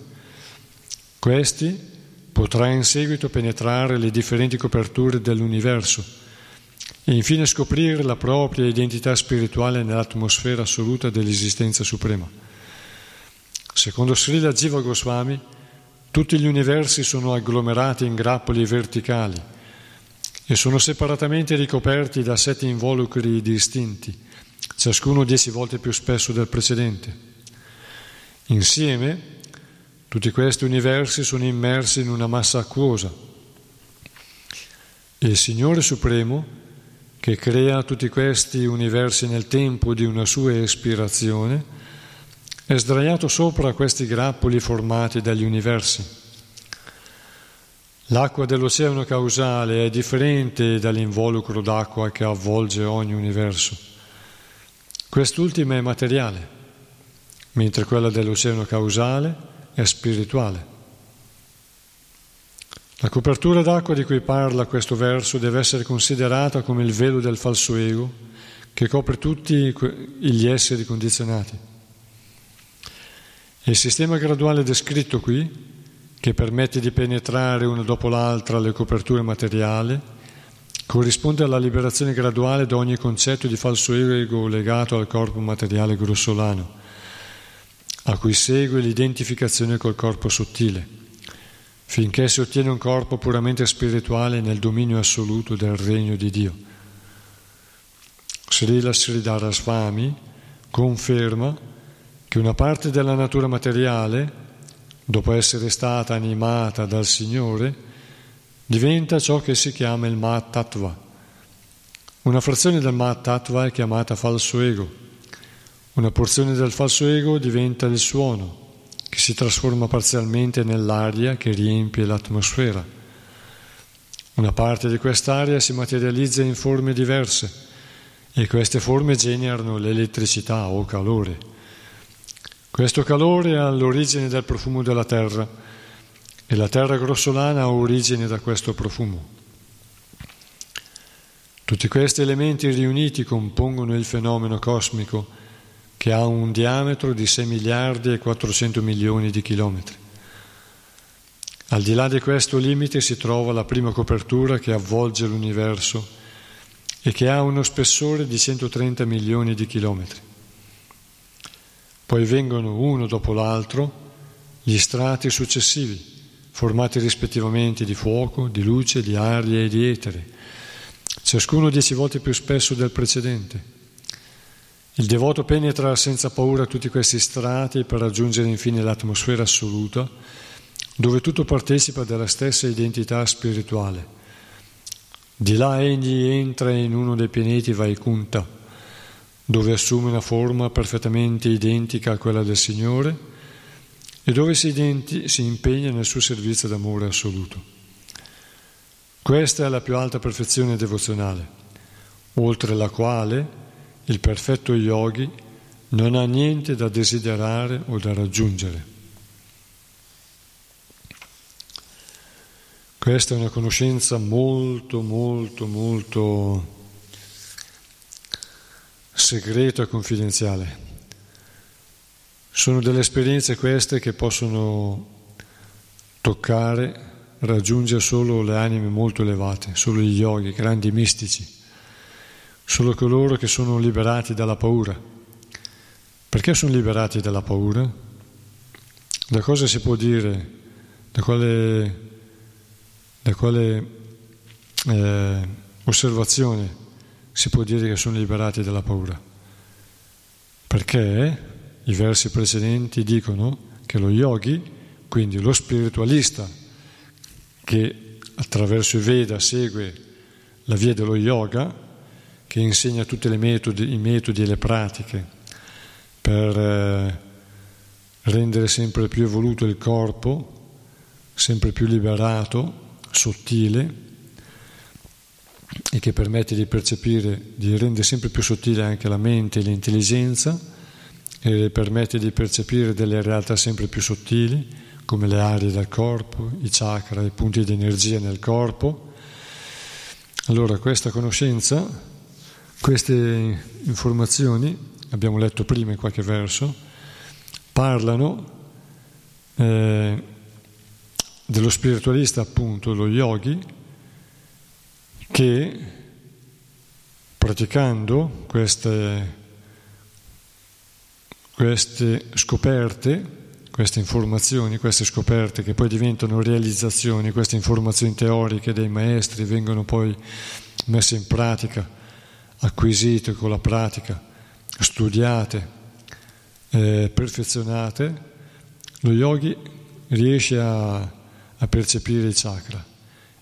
Questi potrà in seguito penetrare le differenti coperture dell'universo e infine scoprire la propria identità spirituale nell'atmosfera assoluta dell'esistenza suprema. Secondo Srila Jiva Goswami, tutti gli universi sono agglomerati in grappoli verticali e sono separatamente ricoperti da sette involucri distinti ciascuno dieci volte più spesso del precedente. Insieme, tutti questi universi sono immersi in una massa acquosa. Il Signore Supremo, che crea tutti questi universi nel tempo di una sua espirazione, è sdraiato sopra questi grappoli formati dagli universi. L'acqua dell'oceano causale è differente dall'involucro d'acqua che avvolge ogni universo. Quest'ultima è materiale, mentre quella dell'oceano causale è spirituale. La copertura d'acqua di cui parla questo verso deve essere considerata come il velo del falso ego che copre tutti gli esseri condizionati. Il sistema graduale descritto qui, che permette di penetrare una dopo l'altra le coperture materiali, corrisponde alla liberazione graduale da ogni concetto di falso ego legato al corpo materiale grossolano, a cui segue l'identificazione col corpo sottile, finché si ottiene un corpo puramente spirituale nel dominio assoluto del regno di Dio. Srila Sridhara Swami conferma che una parte della natura materiale, dopo essere stata animata dal Signore, diventa ciò che si chiama il Mahatattva. Una frazione del Mahatattva è chiamata falso ego. Una porzione del falso ego diventa il suono, che si trasforma parzialmente nell'aria che riempie l'atmosfera. Una parte di quest'aria si materializza in forme diverse e queste forme generano l'elettricità o calore. Questo calore è all'origine del profumo della terra e la terra grossolana ha origine da questo profumo. Tutti questi elementi riuniti compongono il fenomeno cosmico che ha un diametro di 6 miliardi e 400 milioni di chilometri. Al di là di questo limite si trova la prima copertura che avvolge l'universo e che ha uno spessore di 130 milioni di chilometri. Poi vengono uno dopo l'altro gli strati successivi formati rispettivamente di fuoco, di luce, di aria e di etere, ciascuno dieci volte più spesso del precedente. Il devoto penetra senza paura tutti questi strati per raggiungere infine l'atmosfera assoluta, dove tutto partecipa della stessa identità spirituale. Di là egli entra in uno dei pianeti Vaikunta, dove assume una forma perfettamente identica a quella del Signore, e dove si, identi, si impegna nel suo servizio d'amore assoluto. Questa è la più alta perfezione devozionale, oltre la quale il perfetto yogi non ha niente da desiderare o da raggiungere. Questa è una conoscenza molto, molto, molto segreta e confidenziale. Sono delle esperienze queste che possono toccare, raggiungere solo le anime molto elevate, solo gli yogi, grandi mistici, solo coloro che sono liberati dalla paura. Perché sono liberati dalla paura? Da cosa si può dire? Da quale, da quale eh, osservazione si può dire che sono liberati dalla paura? Perché i versi precedenti dicono che lo yogi, quindi lo spiritualista che attraverso i Veda segue la via dello yoga, che insegna tutti metodi, i metodi e le pratiche per eh, rendere sempre più evoluto il corpo, sempre più liberato, sottile e che permette di percepire, di rendere sempre più sottile anche la mente e l'intelligenza e permette di percepire delle realtà sempre più sottili come le aree del corpo, i chakra, i punti di energia nel corpo. Allora questa conoscenza, queste informazioni, abbiamo letto prima in qualche verso, parlano eh, dello spiritualista appunto, lo yogi, che praticando queste, queste scoperte, queste informazioni, queste scoperte che poi diventano realizzazioni, queste informazioni teoriche dei maestri vengono poi messe in pratica, acquisite con la pratica, studiate, eh, perfezionate, lo yogi riesce a, a percepire i chakra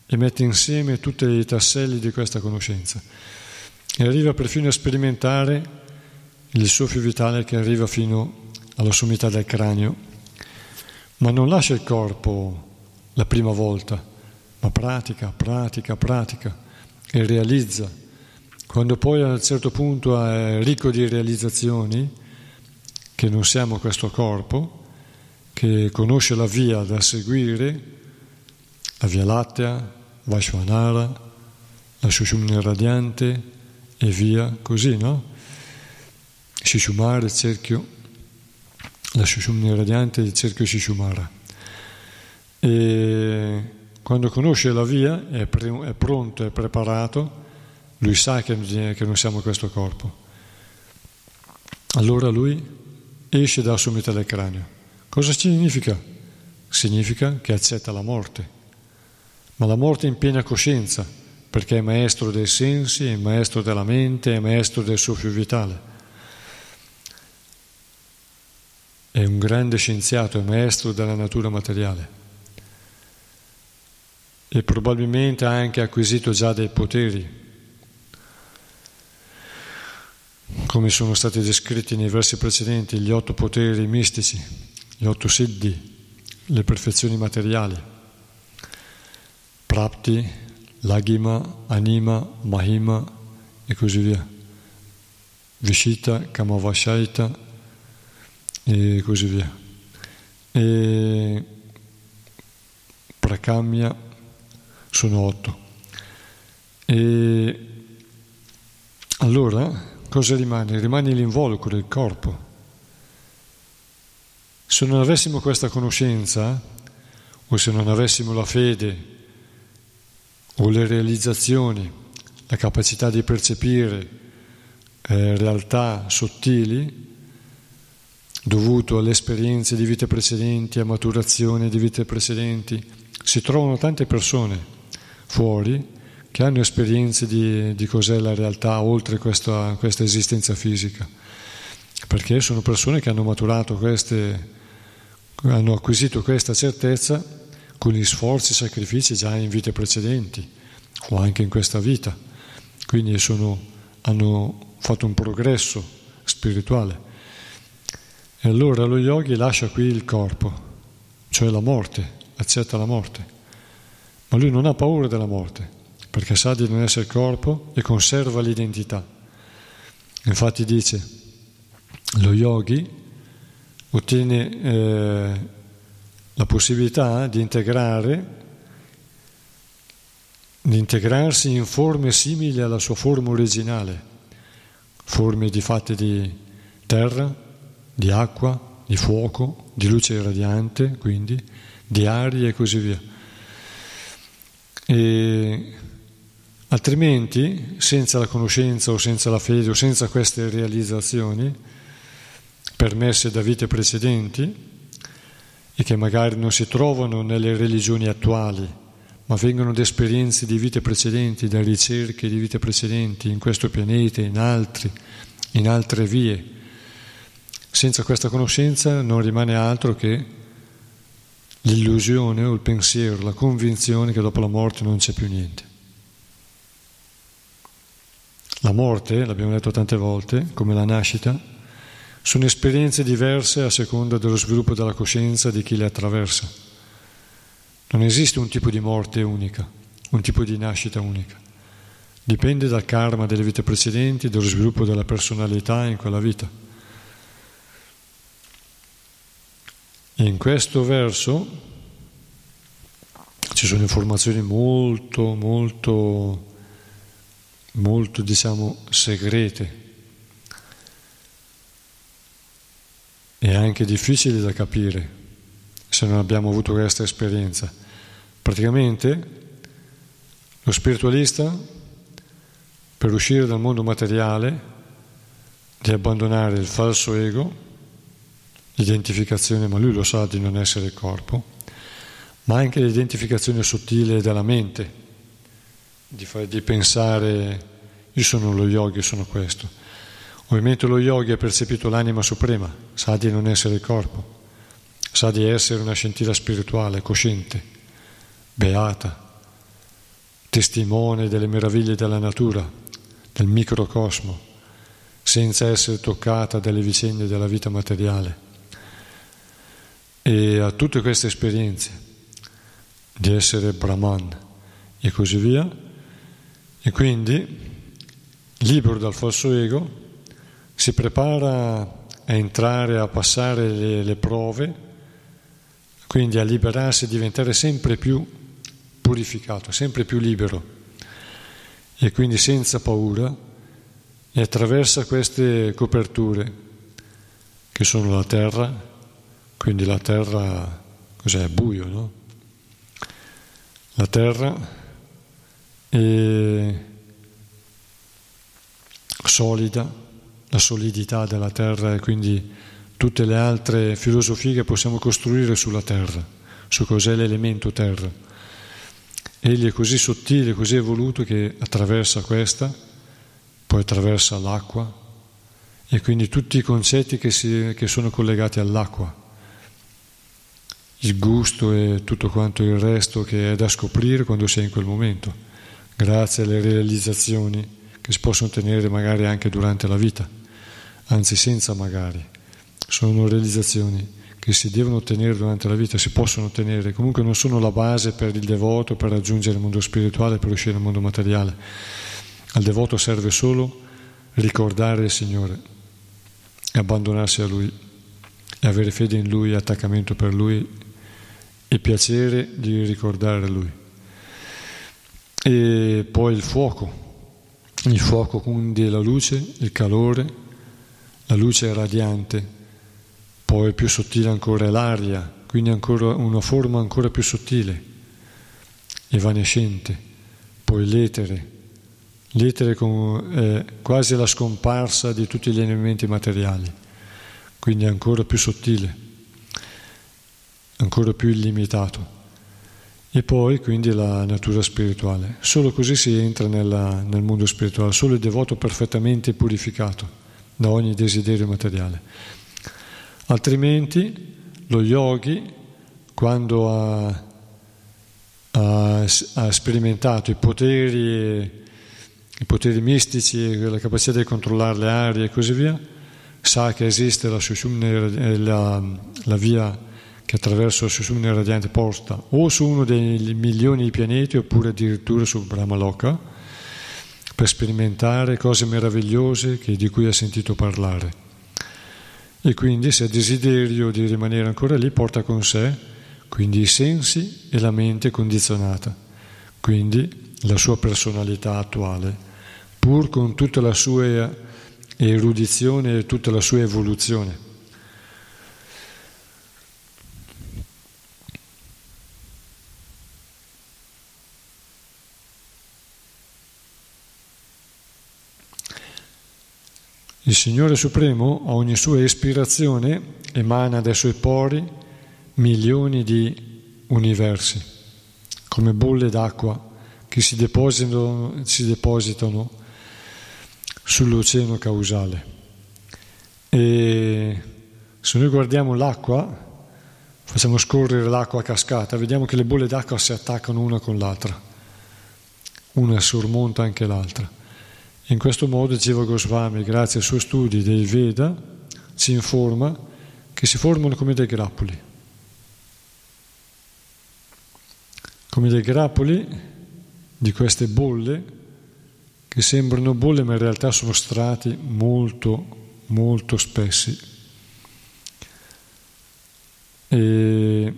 e mette insieme tutti i tasselli di questa conoscenza e arriva perfino a sperimentare il soffio vitale che arriva fino alla sommità del cranio, ma non lascia il corpo la prima volta, ma pratica, pratica, pratica e realizza. Quando poi a un certo punto è ricco di realizzazioni, che non siamo questo corpo, che conosce la via da seguire, la via lattea, Vaishvanara, la Sushumna radiante e via così, no? Shishumara, cerchio, la Sushumna radiante il cerchio Shishumara. E quando conosce la via è, pre- è pronto, è preparato, lui sa che, che non siamo questo corpo. Allora lui esce dalla sommità del cranio. Cosa significa? Significa che accetta la morte ma la morte in piena coscienza, perché è maestro dei sensi, è maestro della mente, è maestro del suo fiume vitale. È un grande scienziato, è maestro della natura materiale e probabilmente ha anche acquisito già dei poteri, come sono stati descritti nei versi precedenti, gli otto poteri mistici, gli otto siddhi, le perfezioni materiali. Prapti, Lagima, Anima, Mahima e così via. Vishita, Kamavashaita e così via. E Prakamya sono otto. E allora cosa rimane? Rimane l'involucro, il corpo. Se non avessimo questa conoscenza, o se non avessimo la fede o le realizzazioni, la capacità di percepire eh, realtà sottili dovuto alle esperienze di vite precedenti, a maturazione di vite precedenti, si trovano tante persone fuori che hanno esperienze di, di cos'è la realtà oltre questa, questa esistenza fisica, perché sono persone che hanno maturato queste, hanno acquisito questa certezza con gli sforzi e sacrifici già in vite precedenti o anche in questa vita. Quindi sono, hanno fatto un progresso spirituale. E allora lo yogi lascia qui il corpo, cioè la morte, accetta la morte. Ma lui non ha paura della morte, perché sa di non essere corpo e conserva l'identità. Infatti dice, lo yogi ottiene eh, la possibilità di integrare di integrarsi in forme simili alla sua forma originale, forme di fatte di terra, di acqua, di fuoco, di luce radiante, quindi di aria e così via. E altrimenti, senza la conoscenza o senza la fede o senza queste realizzazioni permesse da vite precedenti, e che magari non si trovano nelle religioni attuali, ma vengono da esperienze di vite precedenti, da ricerche di vite precedenti in questo pianeta, in altri, in altre vie. Senza questa conoscenza non rimane altro che l'illusione o il pensiero, la convinzione che dopo la morte non c'è più niente. La morte, l'abbiamo detto tante volte, come la nascita, Sono esperienze diverse a seconda dello sviluppo della coscienza di chi le attraversa. Non esiste un tipo di morte unica, un tipo di nascita unica. Dipende dal karma delle vite precedenti, dallo sviluppo della personalità in quella vita. In questo verso ci sono informazioni molto, molto, molto, diciamo, segrete e anche difficili da capire se non abbiamo avuto questa esperienza. Praticamente lo spiritualista, per uscire dal mondo materiale, di abbandonare il falso ego, l'identificazione, ma lui lo sa di non essere il corpo, ma anche l'identificazione sottile della mente, di, fare, pensare io sono lo yogi, sono questo. Ovviamente lo yogi ha percepito l'anima suprema, sa di non essere il corpo, sa di essere una scintilla spirituale, cosciente, beata testimone delle meraviglie della natura, del microcosmo, senza essere toccata dalle vicende della vita materiale. E ha tutte queste esperienze di essere Brahman e così via, e quindi, libero dal falso ego, si prepara a entrare, a passare le, le prove, quindi a liberarsi e diventare sempre più purificato, sempre più libero e quindi senza paura e attraversa queste coperture che sono la terra, quindi la terra cos'è? Buio, no? La terra è solida, la solidità della terra e quindi tutte le altre filosofie che possiamo costruire sulla terra, su cos'è l'elemento terra. Egli è così sottile, così evoluto che attraversa questa, poi attraversa l'acqua e quindi tutti i concetti che, si, che sono collegati all'acqua, il gusto e tutto quanto il resto che è da scoprire quando sei in quel momento, grazie alle realizzazioni che si possono ottenere magari anche durante la vita, anzi senza magari, sono realizzazioni che si devono ottenere durante la vita, si possono ottenere, comunque non sono la base per il devoto per raggiungere il mondo spirituale, per uscire dal mondo materiale. Al devoto serve solo ricordare il Signore e abbandonarsi a Lui e avere fede in Lui, attaccamento per Lui e piacere di ricordare Lui. E poi il fuoco, il fuoco quindi è la luce, il calore, la luce radiante. Poi più sottile ancora è l'aria, quindi ancora una forma ancora più sottile, evanescente, poi l'etere, l'etere è quasi la scomparsa di tutti gli elementi materiali, quindi ancora più sottile, ancora più illimitato. E poi quindi la natura spirituale. Solo così si entra nella, nel mondo spirituale, solo il devoto perfettamente purificato da ogni desiderio materiale. Altrimenti lo yogi, quando ha, ha, ha sperimentato i poteri, i poteri mistici, la capacità di controllare le arie e così via, sa che esiste la, la, la via che attraverso la Sushumna radiante porta o su uno dei milioni di pianeti oppure addirittura su Brahmaloka per sperimentare cose meravigliose di cui ha sentito parlare. E quindi se ha desiderio di rimanere ancora lì, porta con sé quindi i sensi e la mente condizionata, quindi la sua personalità attuale, pur con tutta la sua erudizione e tutta la sua evoluzione. Il Signore Supremo a ogni sua ispirazione emana dai suoi pori milioni di universi, come bolle d'acqua che si depositano, si depositano sull'oceano causale. E se noi guardiamo l'acqua, facciamo scorrere l'acqua a cascata, vediamo che le bolle d'acqua si attaccano una con l'altra, una sormonta anche l'altra. In questo modo Jiva Goswami, grazie ai suoi studi dei Veda, ci informa che si formano come dei grappoli. Come dei grappoli di queste bolle che sembrano bolle ma in realtà sono strati molto, molto spessi. E,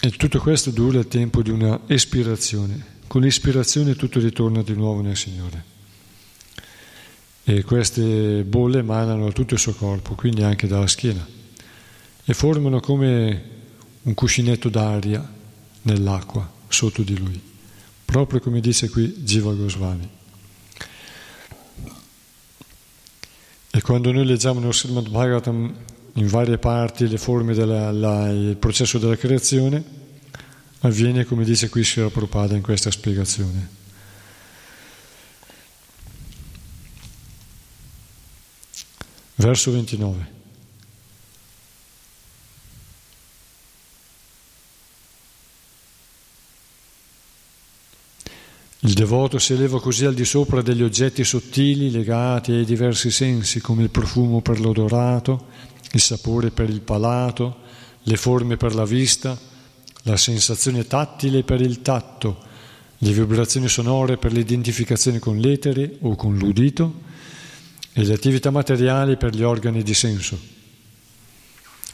e tutto questo dura il tempo di una espirazione. Con l'ispirazione tutto ritorna di nuovo nel Signore e queste bolle emanano da tutto il suo corpo, quindi anche dalla schiena, e formano come un cuscinetto d'aria nell'acqua sotto di lui, proprio come dice qui Jiva Goswami. E quando noi leggiamo nel Srimad Bhagavatam in varie parti le forme del processo della creazione, avviene come dice qui Sri Prabhupada in questa spiegazione. Verso 29. Il devoto si eleva così al di sopra degli oggetti sottili legati ai diversi sensi, come il profumo per l'odorato, il sapore per il palato, le forme per la vista, la sensazione tattile per il tatto, le vibrazioni sonore per l'identificazione con l'etere o con l'udito, e le attività materiali per gli organi di senso.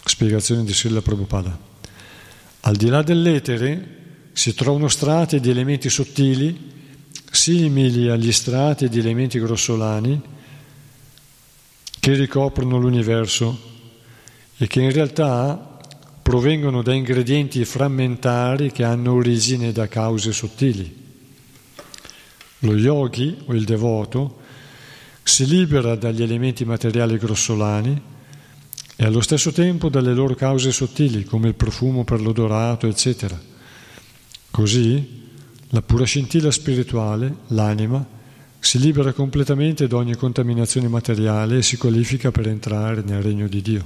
Spiegazione di Srila Prabhupada. Al di là dell'etere si trovano strati di elementi sottili simili agli strati di elementi grossolani che ricoprono l'universo e che in realtà provengono da ingredienti frammentari che hanno origine da cause sottili. Lo yogi o il devoto si libera dagli elementi materiali grossolani e allo stesso tempo dalle loro cause sottili, come il profumo per l'odorato, eccetera. Così la pura scintilla spirituale, l'anima, si libera completamente da ogni contaminazione materiale e si qualifica per entrare nel regno di Dio.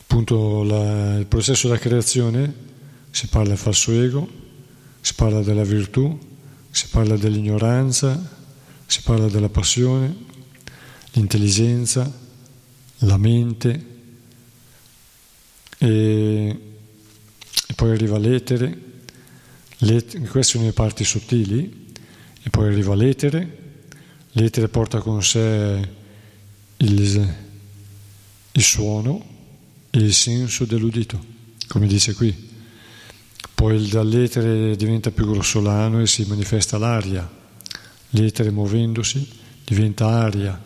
Appunto la, il processo della creazione si parla del falso ego, si parla della virtù, si parla dell'ignoranza, si parla della passione, l'intelligenza, la mente e, e poi arriva l'etere, l'etere, queste sono le parti sottili, e poi arriva l'etere, l'etere porta con sé il, il suono e il senso dell'udito, come dice qui. Poi dall'etere diventa più grossolano e si manifesta l'aria. L'etere muovendosi diventa aria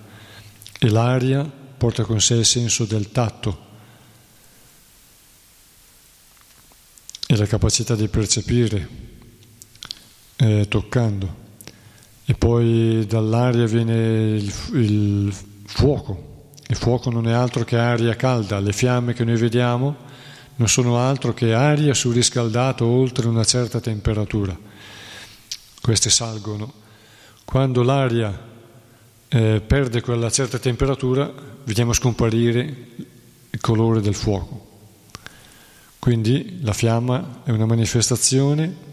e l'aria porta con sé il senso del tatto e la capacità di percepire eh, toccando. E poi dall'aria viene il, il fuoco. Il fuoco non è altro che aria calda, le fiamme che noi vediamo non sono altro che aria surriscaldata oltre una certa temperatura. Queste salgono. Quando l'aria eh, perde quella certa temperatura, vediamo scomparire il colore del fuoco. Quindi la fiamma è una manifestazione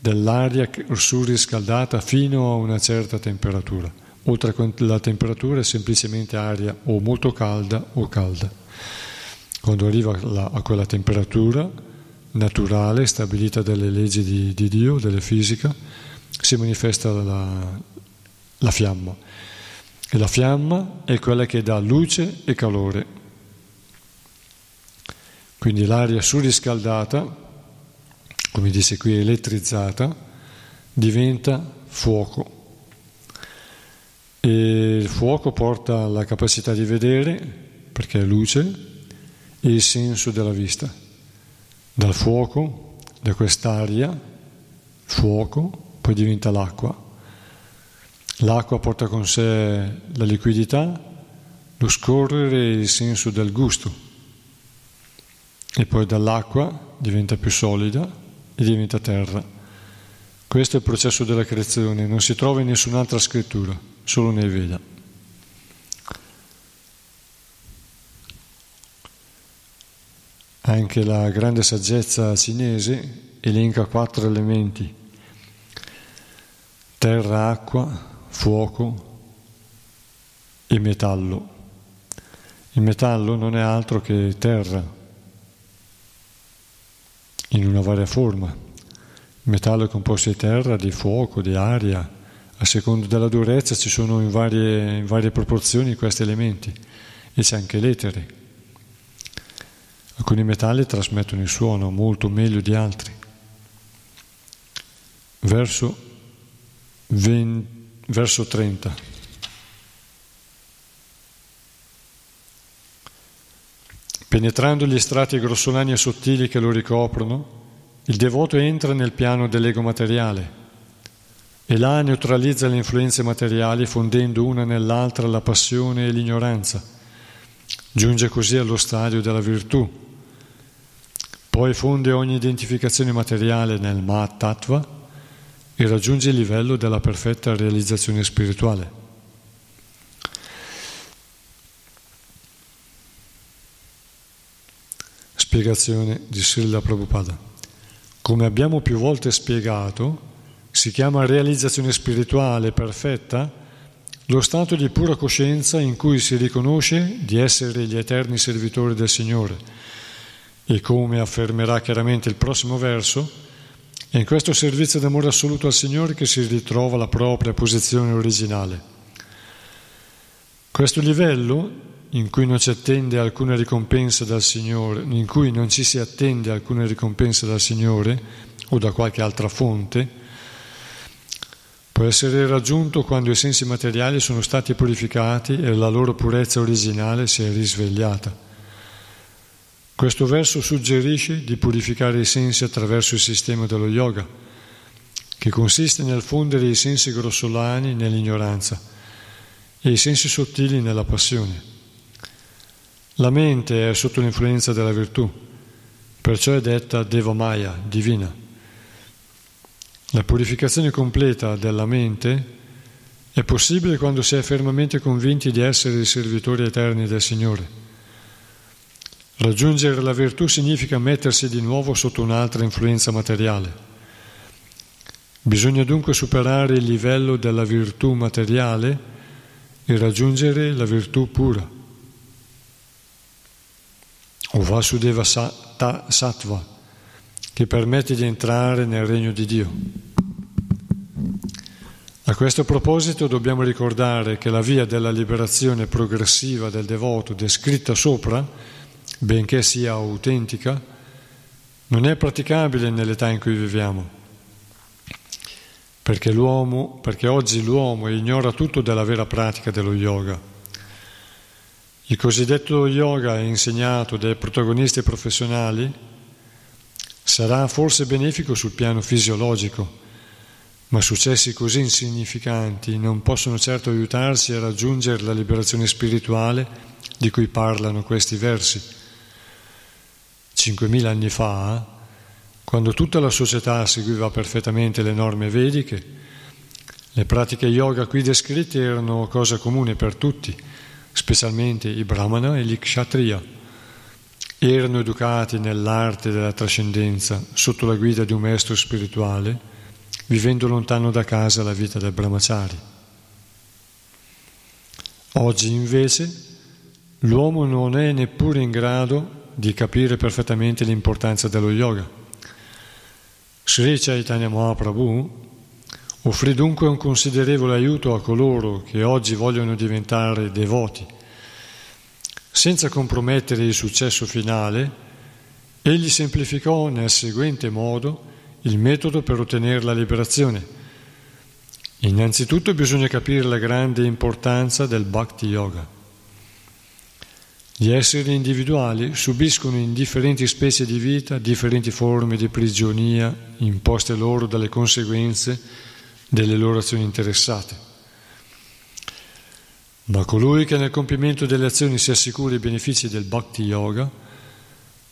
dell'aria surriscaldata fino a una certa temperatura. Oltre la temperatura è semplicemente aria o molto calda o calda. Quando arriva a quella temperatura naturale, stabilita dalle leggi di, di Dio, della fisica, si manifesta la, la fiamma. E la fiamma è quella che dà luce e calore. Quindi l'aria surriscaldata, come dice qui elettrizzata, diventa fuoco. E il fuoco porta la capacità di vedere, perché è luce, il senso della vista. Dal fuoco, da quest'aria, fuoco, poi diventa l'acqua. L'acqua porta con sé la liquidità, lo scorrere e il senso del gusto. E poi dall'acqua diventa più solida e diventa terra. Questo è il processo della creazione, non si trova in nessun'altra scrittura, solo nei Veda. Anche la grande saggezza cinese elenca quattro elementi, terra, acqua, fuoco e metallo. Il metallo non è altro che terra, in una varia forma. Il metallo è composto di terra, di fuoco, di aria. A seconda della durezza ci sono in varie, in varie proporzioni questi elementi e c'è anche l'etere. Alcuni metalli trasmettono il suono molto meglio di altri. Verso, 20, verso 30. Penetrando gli strati grossolani e sottili che lo ricoprono, il devoto entra nel piano dell'ego materiale e là neutralizza le influenze materiali fondendo una nell'altra la passione e l'ignoranza. Giunge così allo stadio della virtù. Poi fonde ogni identificazione materiale nel Mahat e raggiunge il livello della perfetta realizzazione spirituale. Spiegazione di Srila Prabhupada. Come abbiamo più volte spiegato, si chiama realizzazione spirituale perfetta lo stato di pura coscienza in cui si riconosce di essere gli eterni servitori del Signore. E come affermerà chiaramente il prossimo verso, è in questo servizio d'amore assoluto al Signore che si ritrova la propria posizione originale. Questo livello in cui non ci attende alcuna ricompensa dal Signore, in cui non ci si attende alcuna ricompensa dal Signore o da qualche altra fonte, può essere raggiunto quando i sensi materiali sono stati purificati e la loro purezza originale si è risvegliata. Questo verso suggerisce di purificare i sensi attraverso il sistema dello yoga, che consiste nel fondere i sensi grossolani nell'ignoranza e i sensi sottili nella passione. La mente è sotto l'influenza della virtù, perciò è detta Devamaya, divina. La purificazione completa della mente è possibile quando si è fermamente convinti di essere i servitori eterni del Signore. Raggiungere la virtù significa mettersi di nuovo sotto un'altra influenza materiale. Bisogna dunque superare il livello della virtù materiale e raggiungere la virtù pura o Vasudeva Sattva, che permette di entrare nel regno di Dio. A questo proposito dobbiamo ricordare che la via della liberazione progressiva del devoto descritta sopra, benché sia autentica, non è praticabile nell'età in cui viviamo. Perché, perché oggi l'uomo ignora tutto della vera pratica dello yoga il cosiddetto yoga insegnato dai protagonisti professionali sarà forse benefico sul piano fisiologico, ma successi così insignificanti non possono certo aiutarsi a raggiungere la liberazione spirituale di cui parlano questi versi. Cinquemila anni fa, quando tutta la società seguiva perfettamente le norme vediche, le pratiche yoga qui descritte erano cosa comune per tutti specialmente i brahmana e gli kshatriya. Erano educati nell'arte della trascendenza sotto la guida di un maestro spirituale, vivendo lontano da casa la vita del brahmachari. Oggi invece l'uomo non è neppure in grado di capire perfettamente l'importanza dello yoga. Sri Chaitanya Mahaprabhu Offrì dunque un considerevole aiuto a coloro che oggi vogliono diventare devoti. Senza compromettere il successo finale, egli semplificò nel seguente modo il metodo per ottenere la liberazione. Innanzitutto bisogna capire la grande importanza del Bhakti Yoga. Gli esseri individuali subiscono in differenti specie di vita differenti forme di prigionia imposte loro dalle conseguenze delle loro azioni interessate. Ma colui che nel compimento delle azioni si assicura i benefici del Bhakti Yoga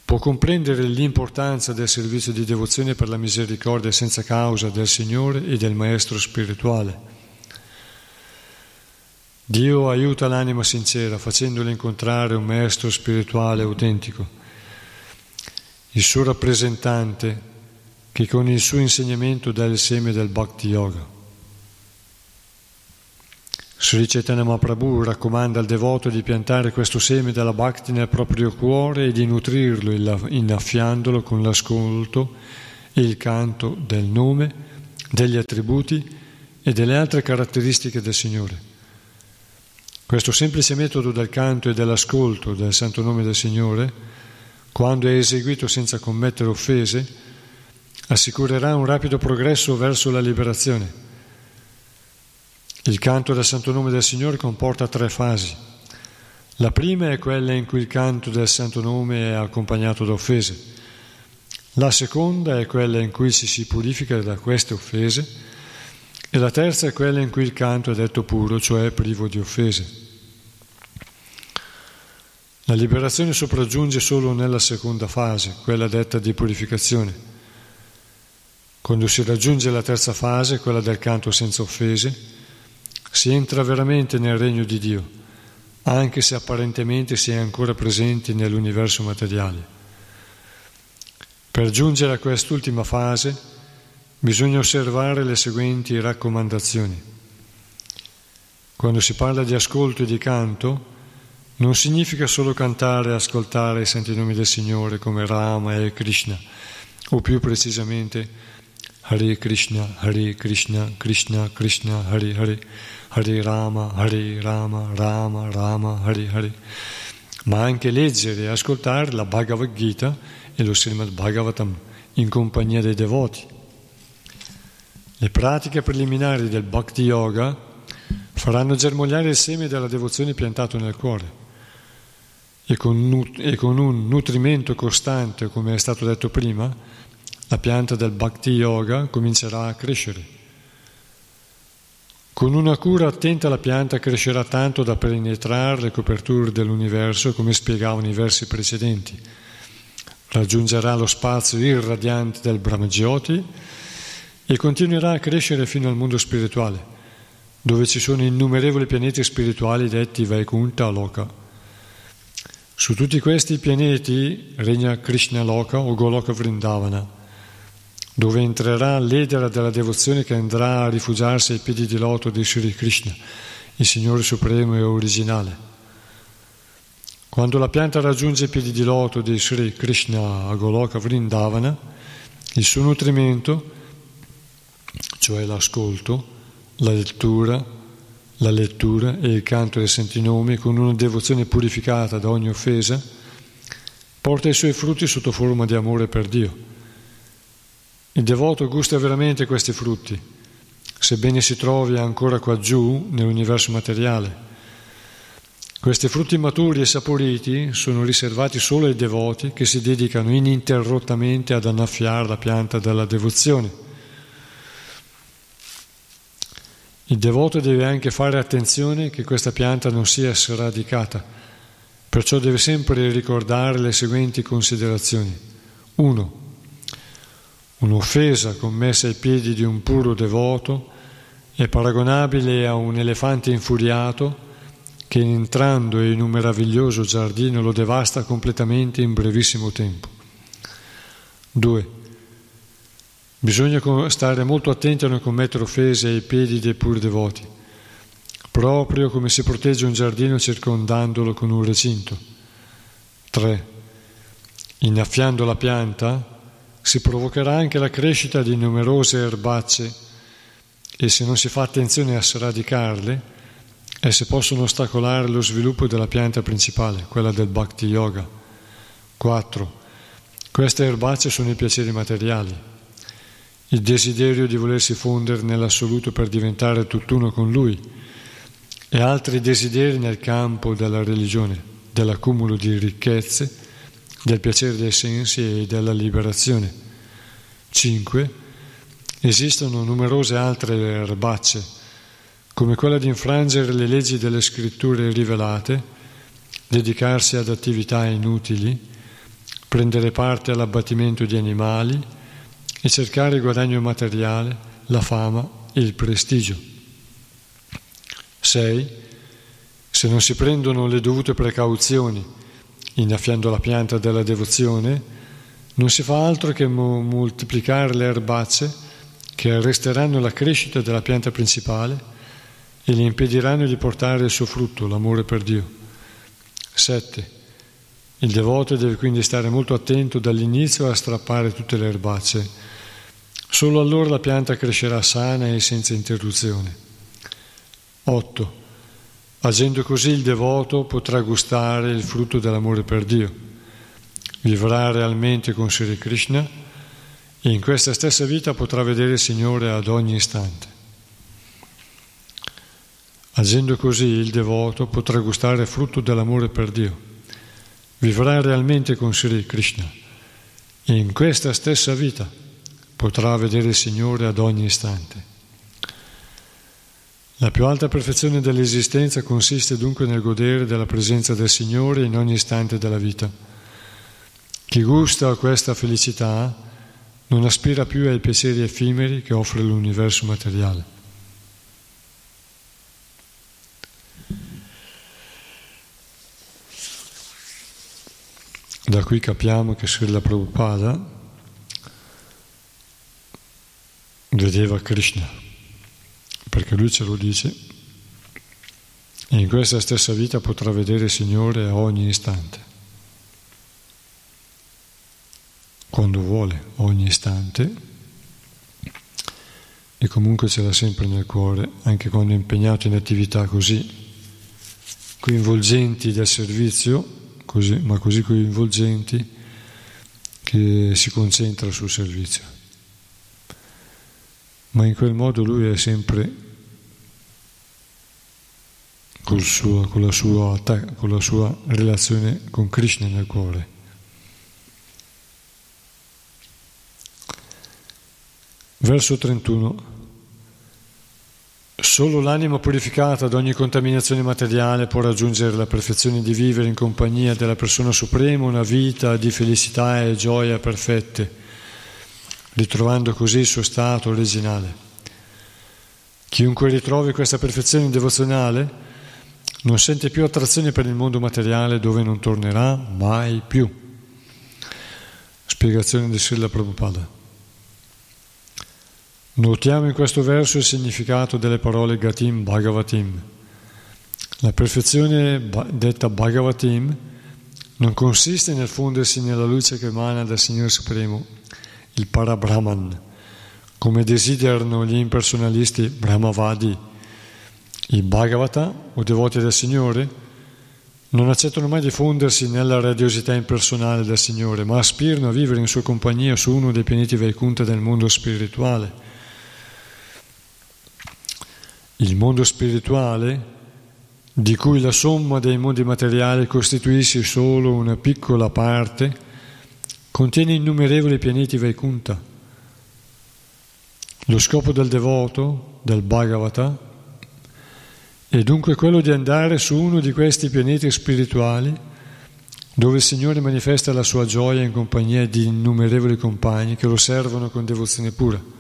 può comprendere l'importanza del servizio di devozione per la misericordia senza causa del Signore e del Maestro spirituale. Dio aiuta l'anima sincera facendole incontrare un Maestro spirituale autentico, il suo rappresentante che con il suo insegnamento dà il seme del Bhakti Yoga. Sri Chaitanya Mahaprabhu raccomanda al devoto di piantare questo seme della bhakti nel proprio cuore e di nutrirlo innaffiandolo con l'ascolto e il canto del nome, degli attributi e delle altre caratteristiche del Signore. Questo semplice metodo del canto e dell'ascolto del santo nome del Signore, quando è eseguito senza commettere offese, assicurerà un rapido progresso verso la liberazione il canto del Santo Nome del Signore comporta tre fasi. La prima è quella in cui il canto del Santo Nome è accompagnato da offese. La seconda è quella in cui ci si purifica da queste offese. E la terza è quella in cui il canto è detto puro, cioè privo di offese. La liberazione sopraggiunge solo nella seconda fase, quella detta di purificazione. Quando si raggiunge la terza fase, quella del canto senza offese, si entra veramente nel regno di Dio, anche se apparentemente si è ancora presenti nell'universo materiale. Per giungere a quest'ultima fase bisogna osservare le seguenti raccomandazioni. Quando si parla di ascolto e di canto, non significa solo cantare e ascoltare i santi nomi del Signore come Rama e Krishna, o più precisamente Hare Krishna, Hare Krishna, Krishna Krishna, Hare Hare Hare Rama, Hare Rama, Rama, Rama, Hare Hare, ma anche leggere e ascoltare la Bhagavad Gita e lo Srimad Bhagavatam in compagnia dei devoti. Le pratiche preliminari del Bhakti Yoga faranno germogliare il seme della devozione piantato nel cuore e con, e con un nutrimento costante, come è stato detto prima, la pianta del Bhakti Yoga comincerà a crescere. Con una cura attenta la pianta crescerà tanto da penetrare le coperture dell'universo, come spiegavano i versi precedenti. Raggiungerà lo spazio irradiante del Brahmajyoti e continuerà a crescere fino al mondo spirituale, dove ci sono innumerevoli pianeti spirituali detti Vaikunta Loka. Su tutti questi pianeti regna Krishna Loka o Goloka Vrindavana dove entrerà l'edera della devozione che andrà a rifugiarsi ai piedi di loto di Sri Krishna, il Signore Supremo e originale. Quando la pianta raggiunge i piedi di loto di Sri Krishna a Goloka Vrindavana, il suo nutrimento, cioè l'ascolto, la lettura, la lettura e il canto dei santi nomi con una devozione purificata da ogni offesa, porta i suoi frutti sotto forma di amore per Dio il devoto gusta veramente questi frutti, sebbene si trovi ancora qua giù nell'universo materiale. Questi frutti maturi e saporiti sono riservati solo ai devoti che si dedicano ininterrottamente ad annaffiare la pianta della devozione. Il devoto deve anche fare attenzione che questa pianta non sia sradicata, perciò deve sempre ricordare le seguenti considerazioni. 1. Un'offesa commessa ai piedi di un puro devoto è paragonabile a un elefante infuriato che entrando in un meraviglioso giardino lo devasta completamente in brevissimo tempo. 2. Bisogna stare molto attenti a non commettere offese ai piedi dei puri devoti, proprio come si protegge un giardino circondandolo con un recinto. 3. Innaffiando la pianta, si provocherà anche la crescita di numerose erbacce e se non si fa attenzione a sradicarle, esse possono ostacolare lo sviluppo della pianta principale, quella del Bhakti Yoga. 4. Queste erbacce sono i piaceri materiali, il desiderio di volersi fondere nell'assoluto per diventare tutt'uno con Lui e altri desideri nel campo della religione, dell'accumulo di ricchezze, del piacere dei sensi e della liberazione. 5. Esistono numerose altre erbacce, come quella di infrangere le leggi delle scritture rivelate, dedicarsi ad attività inutili, prendere parte all'abbattimento di animali e cercare il guadagno materiale, la fama e il prestigio. 6. Se non si prendono le dovute precauzioni innaffiando la pianta della devozione, non si fa altro che moltiplicare le erbacce che arresteranno la crescita della pianta principale e gli impediranno di portare il suo frutto, l'amore per Dio. 7. Il devoto deve quindi stare molto attento dall'inizio a strappare tutte le erbacce. Solo allora la pianta crescerà sana e senza interruzione. 8. Agendo così il devoto potrà gustare il frutto dell'amore per Dio, vivrà realmente con Sri Krishna e in questa stessa vita potrà vedere il Signore ad ogni istante. Agendo così il devoto potrà gustare il frutto dell'amore per Dio, vivrà realmente con Sri Krishna e in questa stessa vita potrà vedere il Signore ad ogni istante. La più alta perfezione dell'esistenza consiste dunque nel godere della presenza del Signore in ogni istante della vita. Chi gusta questa felicità non aspira più ai piaceri effimeri che offre l'universo materiale. Da qui capiamo che Srila Prabhupada vedeva Krishna, perché lui ce lo dice, e in questa stessa vita potrà vedere il Signore a ogni istante, quando vuole, ogni istante, e comunque ce l'ha sempre nel cuore, anche quando è impegnato in attività così coinvolgenti del servizio così, ma così coinvolgenti che si concentra sul servizio. Ma in quel modo lui è sempre suo, con, la sua, con la sua relazione con Krishna nel cuore. Verso 31. Solo l'anima purificata da ogni contaminazione materiale può raggiungere la perfezione di vivere in compagnia della persona suprema una vita di felicità e gioia perfette, ritrovando così il suo stato originale. Chiunque ritrovi questa perfezione devozionale non sente più attrazione per il mondo materiale dove non tornerà mai più. Spiegazione di Srila Prabhupada. Notiamo in questo verso il significato delle parole Gatim Bhagavatim. La perfezione detta Bhagavatim non consiste nel fondersi nella luce che emana dal Signore Supremo, il Parabrahman, come desiderano gli impersonalisti Brahmavadi. I Bhagavata, o devoti del Signore, non accettano mai di fondersi nella radiosità impersonale del Signore, ma aspirano a vivere in sua compagnia su uno dei pianeti Vaikunta del mondo spirituale il mondo spirituale, di cui la somma dei mondi materiali costituisce solo una piccola parte, contiene innumerevoli pianeti Vaikunta. Lo scopo del devoto, del Bhagavata, è dunque quello di andare su uno di questi pianeti spirituali dove il Signore manifesta la sua gioia in compagnia di innumerevoli compagni che lo servono con devozione pura.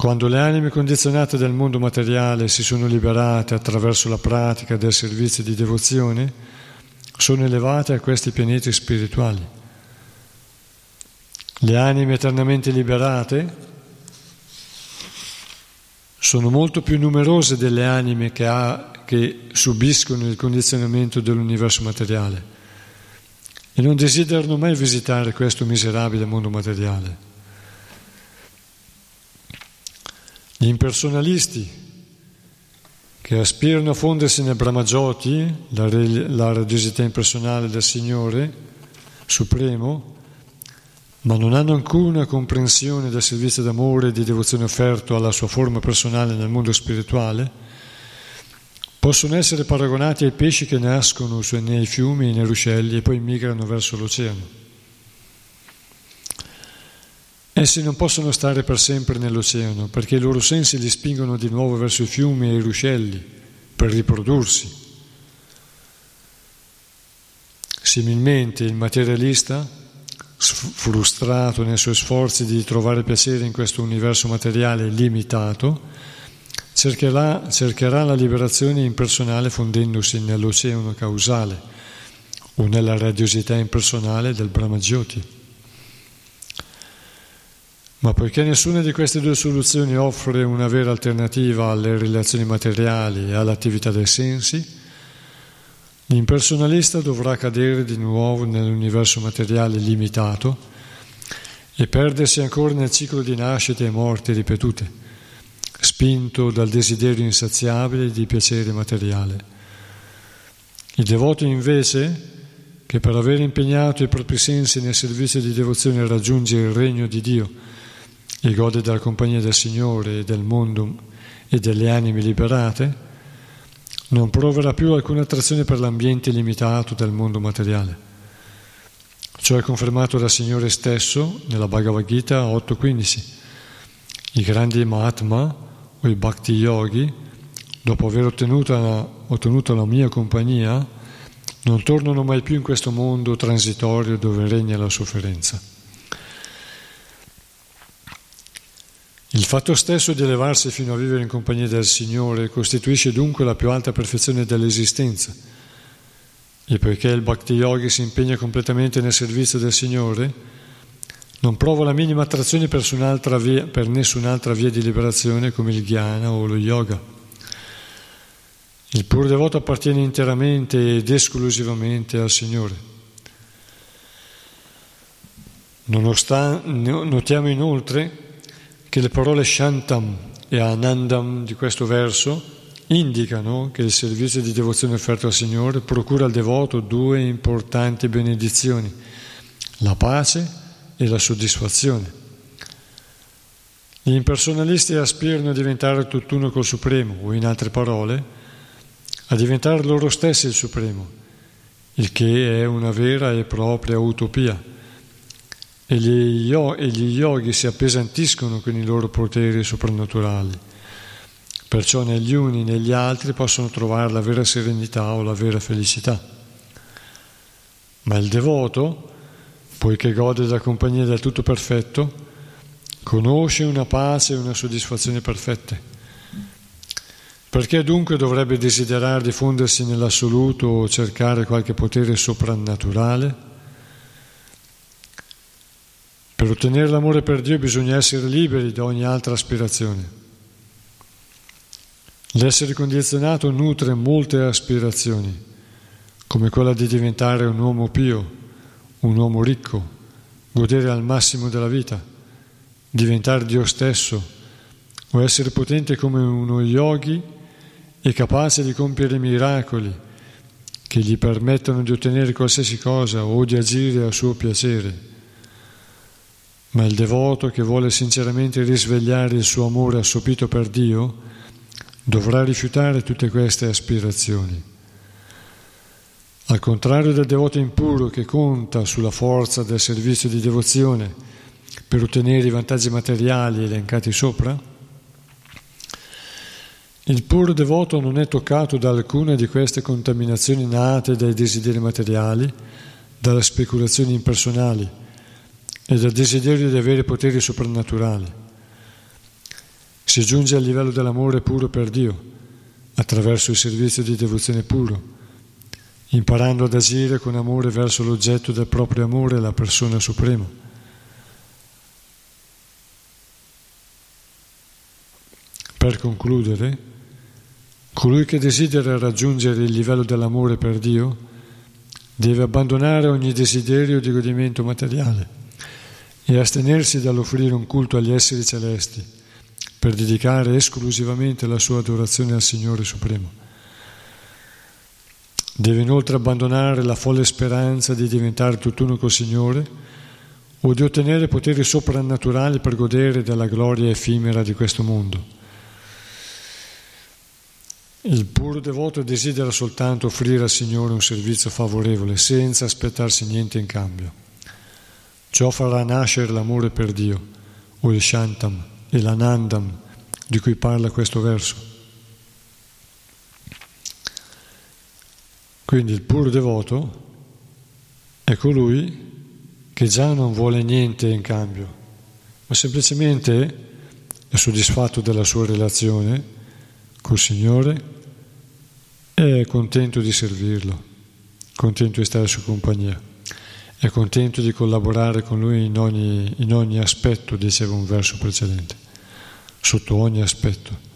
Quando le anime condizionate del mondo materiale si sono liberate attraverso la pratica del servizio di devozione, sono elevate a questi pianeti spirituali. Le anime eternamente liberate sono molto più numerose delle anime che, ha, che subiscono il condizionamento dell'universo materiale e non desiderano mai visitare questo miserabile mondo materiale. Gli impersonalisti che aspirano a fondersi nel Brahmajoti, la, la radiosità impersonale del Signore Supremo, ma non hanno alcuna comprensione del servizio d'amore e di devozione offerto alla sua forma personale nel mondo spirituale, possono essere paragonati ai pesci che nascono nei fiumi e nei ruscelli e poi migrano verso l'oceano. Essi non possono stare per sempre nell'oceano perché i loro sensi li spingono di nuovo verso i fiumi e i ruscelli per riprodursi. Similmente il materialista, frustrato nei suoi sforzi di trovare piacere in questo universo materiale limitato, cercherà, cercherà la liberazione impersonale fondendosi nell'oceano causale o nella radiosità impersonale del Brahmajyoti. Ma poiché nessuna di queste due soluzioni offre una vera alternativa alle relazioni materiali e all'attività dei sensi, l'impersonalista dovrà cadere di nuovo nell'universo materiale limitato e perdersi ancora nel ciclo di nascite e morti ripetute, spinto dal desiderio insaziabile di piacere materiale. Il devoto invece, che per aver impegnato i propri sensi nel servizio di devozione raggiunge il regno di Dio, e gode della compagnia del Signore e del mondo e delle anime liberate, non proverà più alcuna attrazione per l'ambiente limitato del mondo materiale. Ciò è confermato dal Signore stesso nella Bhagavad Gita 8.15. I grandi Mahatma o i Bhakti Yogi, dopo aver ottenuto ottenuto la mia compagnia, non tornano mai più in questo mondo transitorio dove regna la sofferenza. Il fatto stesso di elevarsi fino a vivere in compagnia del Signore costituisce dunque la più alta perfezione dell'esistenza. E poiché il Bhakti Yogi si impegna completamente nel servizio del Signore, non prova la minima attrazione per, via, per nessun'altra via di liberazione come il Jnana o lo Yoga. Il puro devoto appartiene interamente ed esclusivamente al Signore. Nonostante, notiamo inoltre che le parole Shantam e Anandam di questo verso indicano che il servizio di devozione offerto al Signore procura al devoto due importanti benedizioni, la pace e la soddisfazione. Gli impersonalisti aspirano a diventare tutt'uno col Supremo, o in altre parole, a diventare loro stessi il Supremo, il che è una vera e propria utopia e gli, e gli yogi si appesantiscono con i loro poteri soprannaturali. Perciò negli uni e negli altri possono trovare la vera serenità o la vera felicità. Ma il devoto, poiché gode della compagnia del tutto perfetto, conosce una pace e una soddisfazione perfette. Perché dunque dovrebbe desiderare di fondersi nell'assoluto o cercare qualche potere soprannaturale? Per ottenere l'amore per Dio bisogna essere liberi da ogni altra aspirazione. L'essere condizionato nutre molte aspirazioni, come quella di diventare un uomo pio, un uomo ricco, godere al massimo della vita, diventare Dio stesso o essere potente come uno yogi e capace di compiere miracoli che gli permettono di ottenere qualsiasi cosa o di agire a suo piacere. Ma il devoto che vuole sinceramente risvegliare il suo amore assopito per Dio dovrà rifiutare tutte queste aspirazioni. Al contrario del devoto impuro che conta sulla forza del servizio di devozione per ottenere i vantaggi materiali elencati sopra, il puro devoto non è toccato da alcuna di queste contaminazioni nate dai desideri materiali, dalle speculazioni impersonali, e dal desiderio di avere poteri soprannaturali. Si giunge al livello dell'amore puro per Dio attraverso il servizio di devozione puro, imparando ad agire con amore verso l'oggetto del proprio amore, la persona suprema. Per concludere, colui che desidera raggiungere il livello dell'amore per Dio deve abbandonare ogni desiderio di godimento materiale e astenersi dall'offrire un culto agli esseri celesti per dedicare esclusivamente la sua adorazione al Signore Supremo. Deve inoltre abbandonare la folle speranza di diventare tutt'uno col Signore o di ottenere poteri soprannaturali per godere della gloria effimera di questo mondo. Il puro devoto desidera soltanto offrire al Signore un servizio favorevole senza aspettarsi niente in cambio. Ciò farà nascere l'amore per Dio, o il Shantam e l'Anandam di cui parla questo verso. Quindi il puro devoto è colui che già non vuole niente in cambio, ma semplicemente è soddisfatto della sua relazione col Signore e è contento di servirlo, contento di stare in sua compagnia è contento di collaborare con lui in ogni, in ogni aspetto, diceva un verso precedente, sotto ogni aspetto.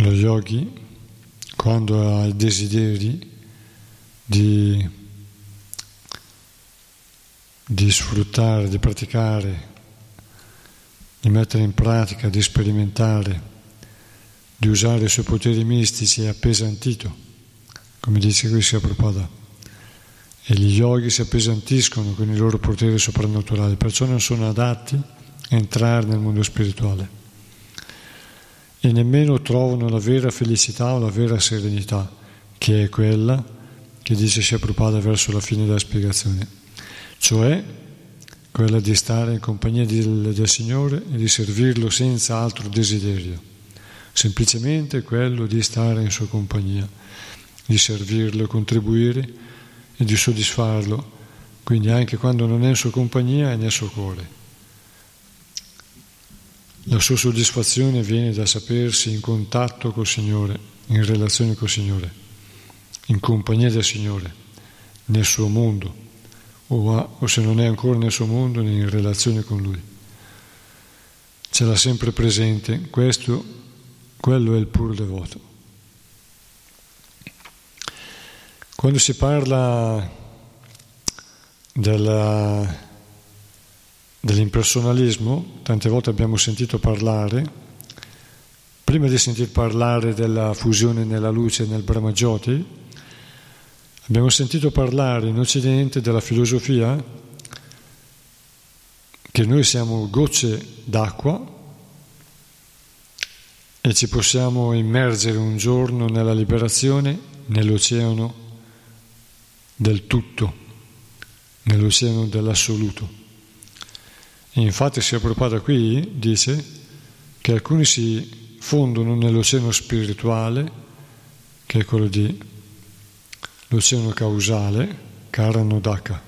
Lo yogi, quando ha i desideri di, di sfruttare, di praticare, di mettere in pratica, di sperimentare, di usare i suoi poteri mistici è appesantito, come dice qui Prabhupada. E gli yogi si appesantiscono con i loro poteri soprannaturali, perciò non sono adatti a entrare nel mondo spirituale e nemmeno trovano la vera felicità o la vera serenità, che è quella che dice Shia Prabhupada verso la fine della spiegazione, cioè quella di stare in compagnia del, del Signore e di servirlo senza altro desiderio, semplicemente quello di stare in sua compagnia, di servirlo, contribuire e di soddisfarlo, quindi anche quando non è in sua compagnia è nel suo cuore. La sua soddisfazione viene da sapersi in contatto col Signore, in relazione col Signore, in compagnia del Signore, nel suo mondo, o, a, o se non è ancora nel suo mondo, in relazione con Lui. Ce l'ha sempre presente, questo, quello è il puro devoto. Quando si parla della dell'impersonalismo, tante volte abbiamo sentito parlare, prima di sentir parlare della fusione nella luce nel Brahmajoti, abbiamo sentito parlare in Occidente della filosofia che noi siamo gocce d'acqua e ci possiamo immergere un giorno nella liberazione nell'oceano del tutto, nell'oceano dell'assoluto. Infatti si è Prabhupada qui dice che alcuni si fondono nell'oceano spirituale, che è quello di l'oceano causale, Karanodaka,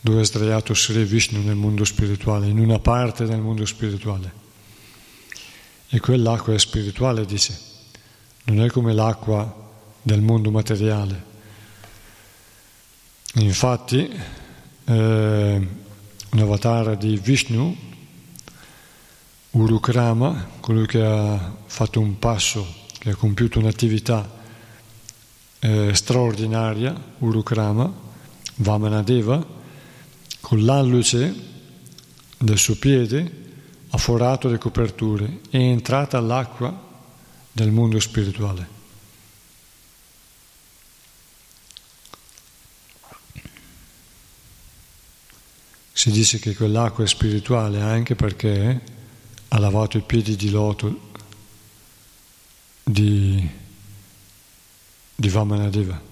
dove è sdraiato Sri Vishnu nel mondo spirituale, in una parte del mondo spirituale. E quell'acqua è spirituale, dice, non è come l'acqua del mondo materiale. Infatti, eh, un avatar di Vishnu, Urukrama, colui che ha fatto un passo, che ha compiuto un'attività eh, straordinaria, Urukrama, Vamanadeva, con l'alluce del suo piede ha forato le coperture, è entrata l'acqua del mondo spirituale. Si dice che quell'acqua è spirituale anche perché ha lavato i piedi di loto di, di Vamanadeva.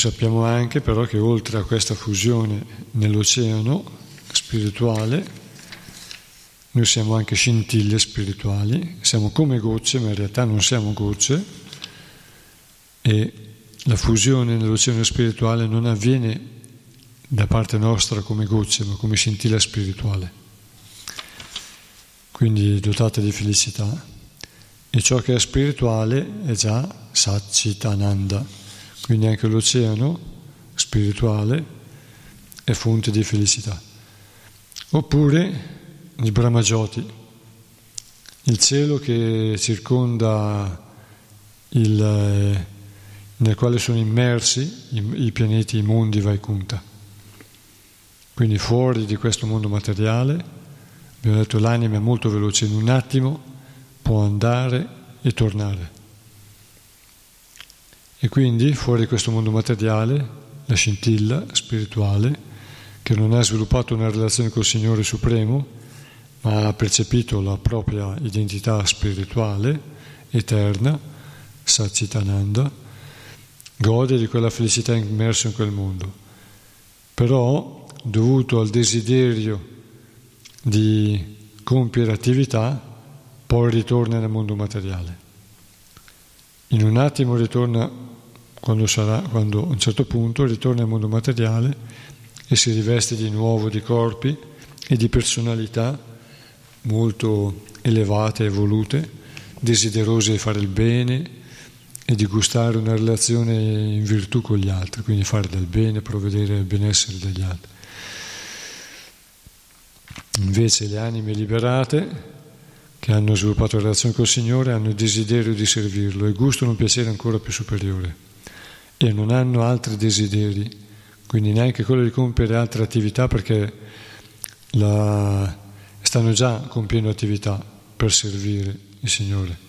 Noi sappiamo anche però che oltre a questa fusione nell'oceano spirituale, noi siamo anche scintille spirituali, siamo come gocce, ma in realtà non siamo gocce e la fusione nell'oceano spirituale non avviene da parte nostra come gocce, ma come scintilla spirituale. Quindi dotata di felicità. E ciò che è spirituale è già Satchitananda. Quindi anche l'oceano spirituale è fonte di felicità. Oppure il Brahmajoti, il cielo che circonda il, eh, nel quale sono immersi i, i pianeti, i mondi Vaikunta. Quindi fuori di questo mondo materiale, abbiamo detto l'anima è molto veloce, in un attimo può andare e tornare. E quindi fuori questo mondo materiale, la scintilla spirituale, che non ha sviluppato una relazione col Signore Supremo, ma ha percepito la propria identità spirituale eterna, Satchitananda, gode di quella felicità immerso in quel mondo. Però, dovuto al desiderio di compiere attività, poi ritorna nel mondo materiale. In un attimo ritorna, quando, sarà, quando a un certo punto ritorna nel mondo materiale e si riveste di nuovo di corpi e di personalità molto elevate, evolute, desiderose di fare il bene e di gustare una relazione in virtù con gli altri, quindi fare del bene, provvedere al benessere degli altri. Invece le anime liberate, che hanno sviluppato una relazione col Signore, hanno il desiderio di servirlo e gustano un piacere ancora più superiore e non hanno altri desideri, quindi neanche quello di compiere altre attività perché la, stanno già compiendo attività per servire il Signore.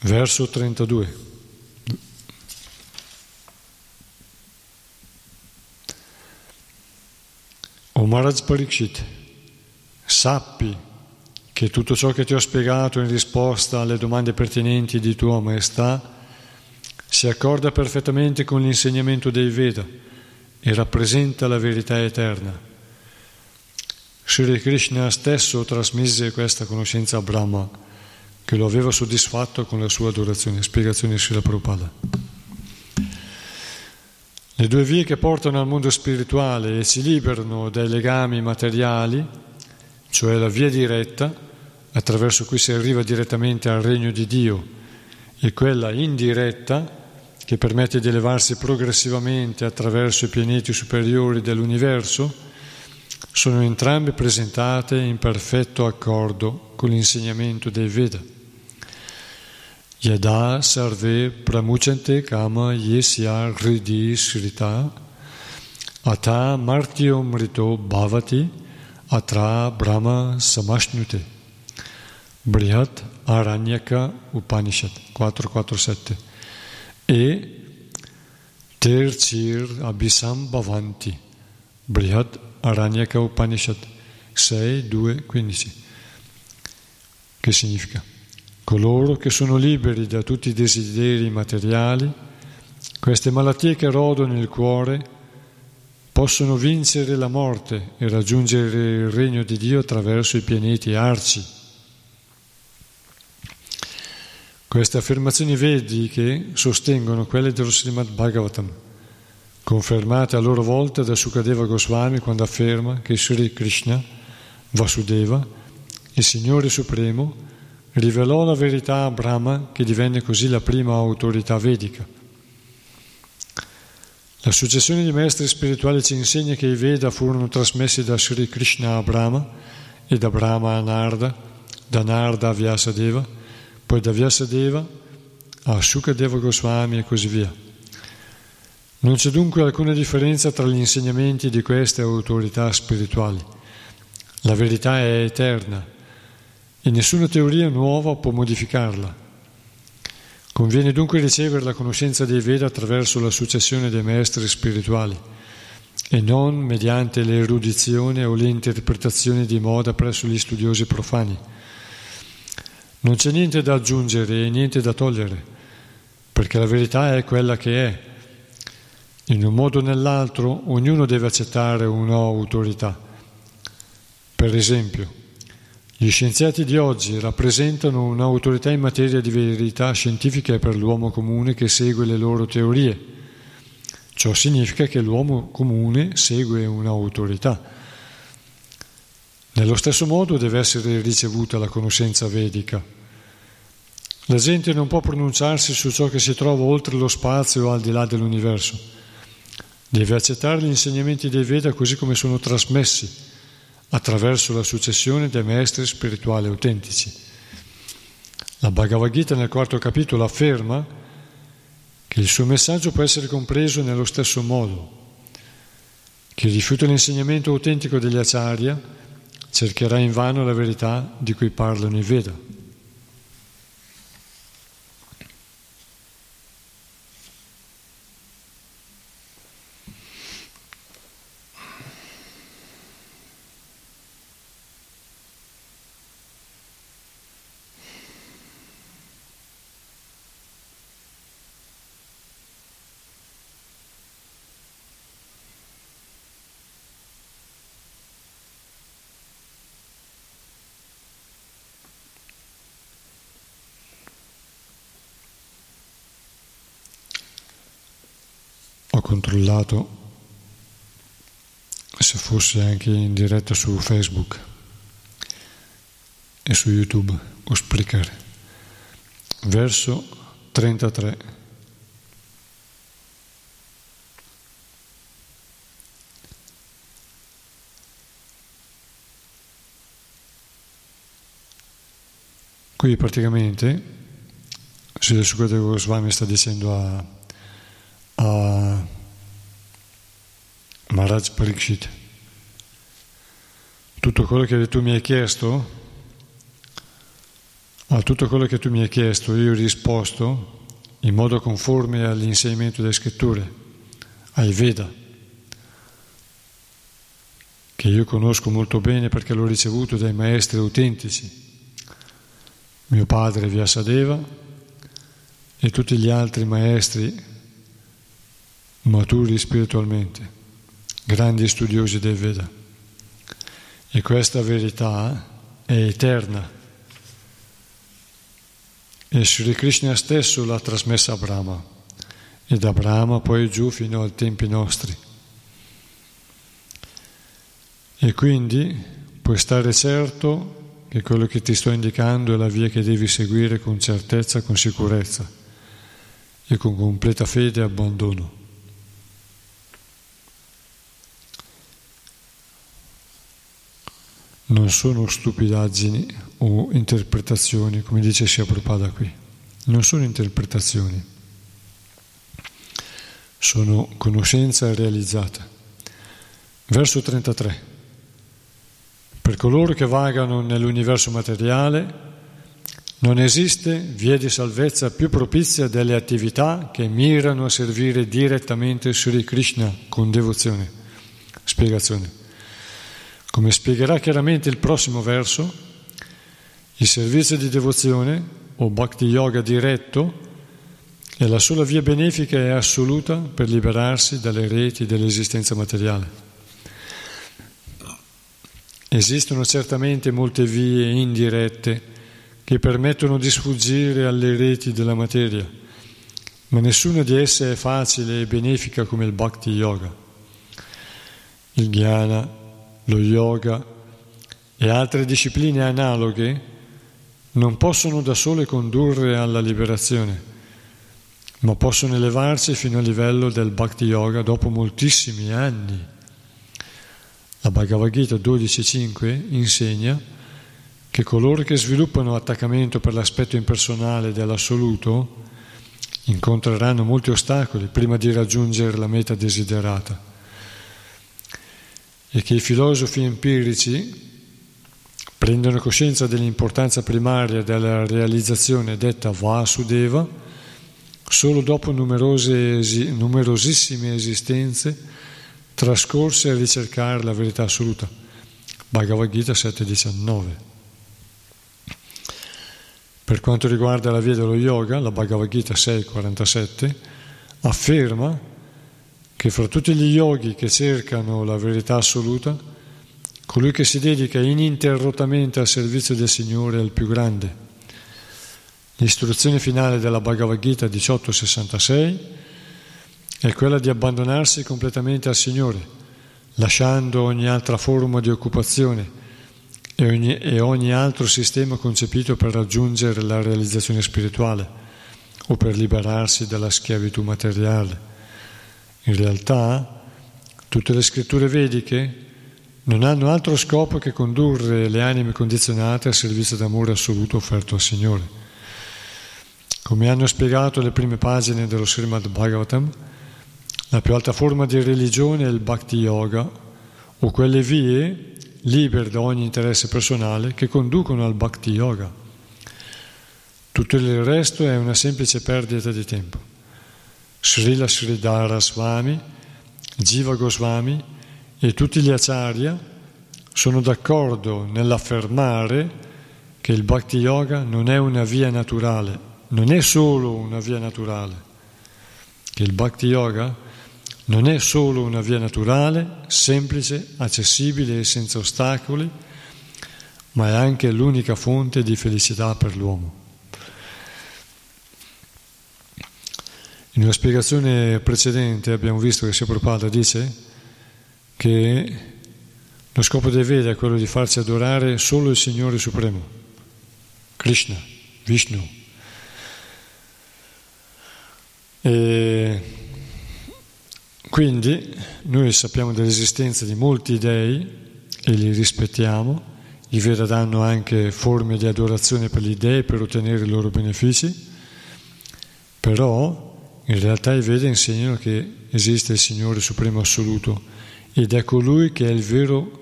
Verso 32. O Maharaj Parikshit, sappi che tutto ciò che ti ho spiegato in risposta alle domande pertinenti di Tua Maestà si accorda perfettamente con l'insegnamento dei Veda e rappresenta la verità eterna. Sri Krishna stesso trasmise questa conoscenza a Brahma, che lo aveva soddisfatto con la sua adorazione. Spiegazione Srila Prabhupada. Le due vie che portano al mondo spirituale e ci liberano dai legami materiali, cioè la via diretta, attraverso cui si arriva direttamente al regno di Dio, e quella indiretta, che permette di elevarsi progressivamente attraverso i pianeti superiori dell'universo, sono entrambe presentate in perfetto accordo con l'insegnamento dei Veda. Yada sarve pramuchante kama yesya hridi srita ata martyo mrito bhavati atra brahma samashnute. Brihat Aranyaka Upanishad 447 e Tercir Abhisam Bhavanti, Brihad Aranyaka Upanishad 6, 2, 15. Che significa? Coloro che sono liberi da tutti i desideri materiali, queste malattie che rodono il cuore, possono vincere la morte e raggiungere il regno di Dio attraverso i pianeti arci Queste affermazioni vediche sostengono quelle dello Srimad Bhagavatam, confermate a loro volta da Sukadeva Goswami quando afferma che Sri Krishna, Vasudeva, il Signore Supremo, rivelò la verità a Brahma che divenne così la prima autorità vedica. La successione di maestri spirituali ci insegna che i Veda furono trasmessi da Sri Krishna a Brahma e da Brahma a Narda, da Narda a Vyasadeva, poi da Vyasadeva a Shukadeva Goswami e così via. Non c'è dunque alcuna differenza tra gli insegnamenti di queste autorità spirituali. La verità è eterna e nessuna teoria nuova può modificarla. Conviene dunque ricevere la conoscenza dei Veda attraverso la successione dei maestri spirituali, e non mediante l'erudizione o le interpretazioni di moda presso gli studiosi profani. Non c'è niente da aggiungere e niente da togliere, perché la verità è quella che è. In un modo o nell'altro ognuno deve accettare un'autorità. Per esempio, gli scienziati di oggi rappresentano un'autorità in materia di verità scientifica per l'uomo comune che segue le loro teorie. Ciò significa che l'uomo comune segue un'autorità. Nello stesso modo deve essere ricevuta la conoscenza vedica. La gente non può pronunciarsi su ciò che si trova oltre lo spazio o al di là dell'universo. Deve accettare gli insegnamenti dei Veda così come sono trasmessi attraverso la successione dei maestri spirituali autentici. La Bhagavad Gita nel quarto capitolo afferma che il suo messaggio può essere compreso nello stesso modo. Chi rifiuta l'insegnamento autentico degli acharya cercherà invano la verità di cui parlano i Veda. Controllato se fosse anche in diretta su Facebook e su YouTube o Spreaker. Verso 33. Qui praticamente Sri Sukadeva Goswami sta dicendo a, a Maharaj Parikshit, tutto quello che tu mi hai chiesto, a tutto quello che tu mi hai chiesto io ho risposto in modo conforme all'insegnamento delle scritture, ai Veda, che io conosco molto bene perché l'ho ricevuto dai maestri autentici, mio padre Vyasadeva e tutti gli altri maestri maturi spiritualmente grandi studiosi del Veda. E questa verità è eterna. E Sri Krishna stesso l'ha trasmessa a Brahma e da Brahma poi giù fino ai tempi nostri. E quindi puoi stare certo che quello che ti sto indicando è la via che devi seguire con certezza, con sicurezza e con completa fede e abbandono. Non sono stupidaggini o interpretazioni, come dice Sia Prabhupada qui, non sono interpretazioni, sono conoscenza realizzata. Verso 33. Per coloro che vagano nell'universo materiale non esiste via di salvezza più propizia delle attività che mirano a servire direttamente Sri Krishna con devozione. Spiegazione. Come spiegherà chiaramente il prossimo verso, il servizio di devozione o bhakti yoga diretto è la sola via benefica e assoluta per liberarsi dalle reti dell'esistenza materiale. Esistono certamente molte vie indirette che permettono di sfuggire alle reti della materia, ma nessuna di esse è facile e benefica come il bhakti yoga. Il jnana, lo yoga e altre discipline analoghe non possono da sole condurre alla liberazione, ma possono elevarsi fino al livello del Bhakti Yoga dopo moltissimi anni. La Bhagavad Gita 12.5 insegna che coloro che sviluppano attaccamento per l'aspetto impersonale dell'assoluto incontreranno molti ostacoli prima di raggiungere la meta desiderata e che i filosofi empirici prendono coscienza dell'importanza primaria della realizzazione detta Vasudeva solo dopo numerosissime esistenze trascorse a ricercare la verità assoluta. Bhagavad Gita 7.19. Per quanto riguarda la via dello yoga, la Bhagavad Gita 6.47 afferma che fra tutti gli yogi che cercano la verità assoluta, colui che si dedica ininterrottamente al servizio del Signore è il più grande. L'istruzione finale della Bhagavad Gita 1866 è quella di abbandonarsi completamente al Signore, lasciando ogni altra forma di occupazione e ogni, e ogni altro sistema concepito per raggiungere la realizzazione spirituale o per liberarsi dalla schiavitù materiale. In realtà tutte le scritture vediche non hanno altro scopo che condurre le anime condizionate al servizio d'amore assoluto offerto al Signore. Come hanno spiegato le prime pagine dello Srimad Bhagavatam, la più alta forma di religione è il Bhakti Yoga, o quelle vie libere da ogni interesse personale che conducono al Bhakti Yoga. Tutto il resto è una semplice perdita di tempo. Srila Sridhara Swami, Jiva Goswami e tutti gli acharya sono d'accordo nell'affermare che il Bhakti Yoga non è una via naturale, non è solo una via naturale, che il Bhakti Yoga non è solo una via naturale, semplice, accessibile e senza ostacoli, ma è anche l'unica fonte di felicità per l'uomo. In una spiegazione precedente abbiamo visto che Prabhupada dice che lo scopo dei Veda è quello di farci adorare solo il Signore Supremo, Krishna, Vishnu. E quindi noi sappiamo dell'esistenza di molti dei e li rispettiamo. I Veda danno anche forme di adorazione per gli dei per ottenere i loro benefici, però in realtà i Veda insegnano che esiste il Signore Supremo Assoluto ed è colui che è il vero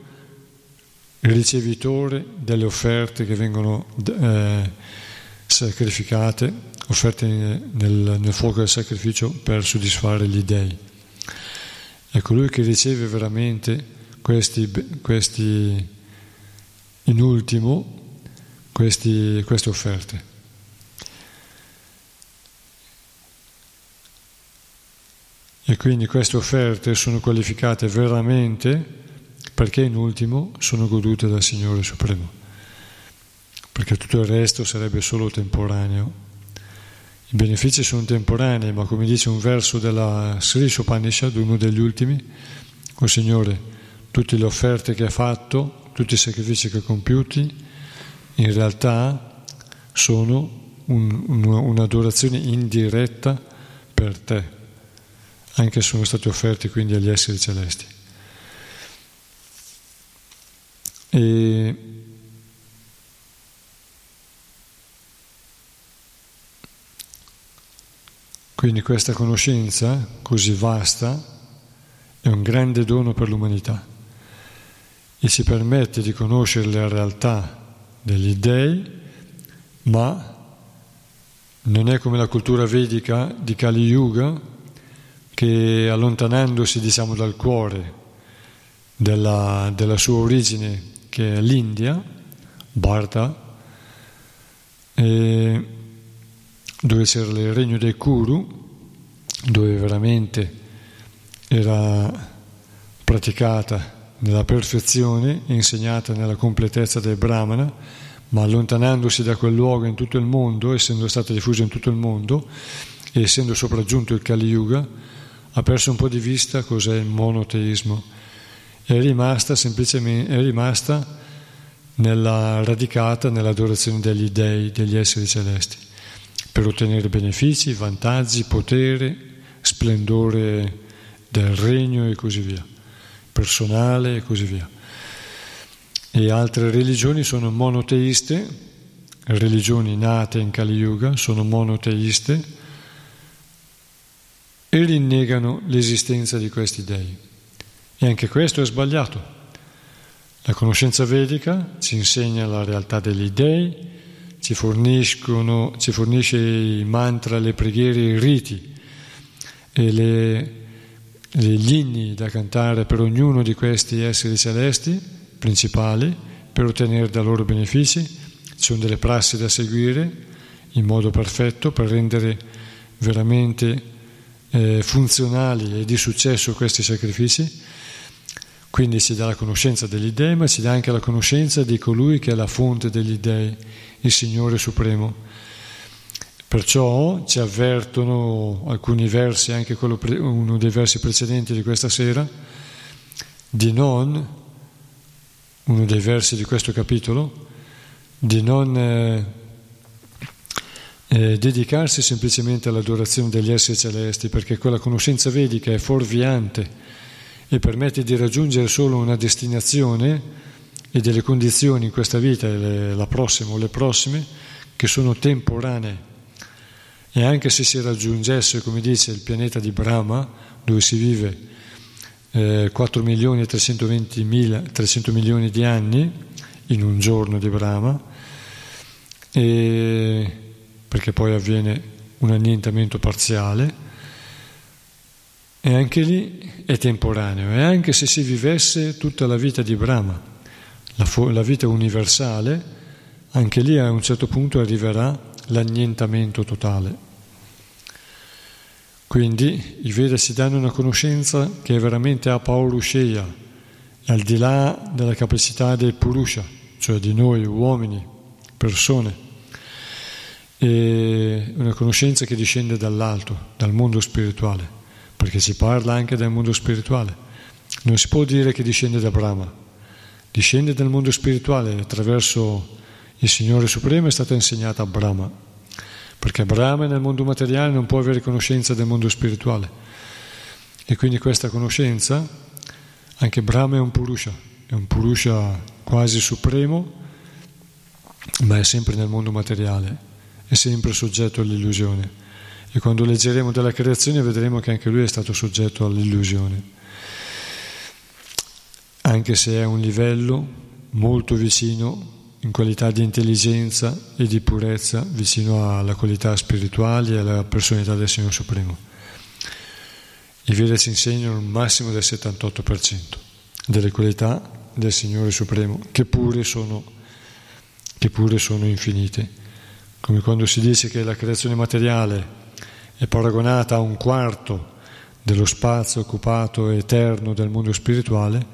ricevitore delle offerte che vengono eh, sacrificate, offerte nel, nel, fuoco del sacrificio per soddisfare gli dèi. È colui che riceve veramente questi, questi in ultimo, questi, queste offerte. E quindi queste offerte sono qualificate veramente perché in ultimo sono godute dal Signore Supremo, perché tutto il resto sarebbe solo temporaneo. I benefici sono temporanei, ma come dice un verso della Sri Upanishad, uno degli ultimi, o Signore, tutte le offerte che hai fatto, tutti i sacrifici che hai compiuti, in realtà sono un, un, un'adorazione indiretta per te anche sono stati offerti quindi agli esseri celesti. E quindi questa conoscenza così vasta è un grande dono per l'umanità e ci permette di conoscere la realtà degli dèi, ma non è come la cultura vedica di Kali Yuga che allontanandosi diciamo, dal cuore della, della, sua origine, che è l'India, Bharata, dove c'era il regno dei Kuru, dove veramente era praticata nella perfezione, insegnata nella completezza del Brahmana, ma allontanandosi da quel luogo in tutto il mondo, essendo stata diffusa in tutto il mondo e essendo sopraggiunto il Kali Yuga, ha perso un po' di vista cos'è il monoteismo, è rimasta semplicemente, è rimasta nella, radicata nell'adorazione degli dei, degli esseri celesti, per ottenere benefici, vantaggi, potere, splendore del regno e così via, personale e così via. E altre religioni sono monoteiste, religioni nate in Kali Yuga sono monoteiste, e rinnegano l'esistenza di questi dei. E anche questo è sbagliato. La conoscenza vedica ci insegna la realtà degli dei, ci, ci fornisce i mantra, le preghiere, i riti e le, gli inni da cantare per ognuno di questi esseri celesti principali per ottenere da loro benefici, ci sono delle prassi da seguire in modo perfetto per rendere veramente eh, funzionali e di successo questi sacrifici. Quindi si dà la conoscenza degli dèi, ma si dà anche la conoscenza di colui che è la fonte degli dèi, il Signore Supremo. Perciò ci avvertono alcuni versi, anche pre- uno dei versi precedenti di questa sera, di non, uno dei versi di questo capitolo, di non eh, eh, dedicarsi semplicemente all'adorazione degli esseri celesti, perché quella conoscenza vedica è fuorviante e permette di raggiungere solo una destinazione e delle condizioni in questa vita, la prossima o le prossime, che sono temporanee. E anche se si raggiungesse, come dice il pianeta di Brahma, dove si vive eh, 4 milioni e 320 mila, 300 milioni di anni in un giorno di Brahma, e, perché poi avviene un annientamento parziale, e anche lì è temporaneo, e anche se si vivesse tutta la vita di Brahma, la, fo- la vita universale, anche lì a un certo punto arriverà l'annientamento totale. Quindi i Veda ci danno una conoscenza che è veramente a Paurusheya, al di là della capacità del Purusha, cioè di noi uomini, persone. E una conoscenza che discende dall'alto, dal mondo spirituale, perché si parla anche del mondo spirituale. Non si può dire che discende da Brahma, discende dal mondo spirituale attraverso il Signore Supremo è stata insegnata a Brahma, perché Brahma nel mondo materiale non può avere conoscenza del mondo spirituale. E quindi questa conoscenza, anche Brahma è un Purusha, è un Purusha quasi supremo, ma è sempre nel mondo materiale, è sempre soggetto all'illusione. E quando leggeremo della creazione vedremo che anche lui è stato soggetto all'illusione, anche se è a un livello molto vicino in qualità di intelligenza e di purezza vicino alla qualità spirituale e alla personalità del Signore Supremo. I Veda ci insegnano un massimo del 78% delle qualità del Signore Supremo, che pure sono, che pure sono infinite. Come quando si dice che la creazione materiale è paragonata a un quarto dello spazio occupato eterno del mondo spirituale,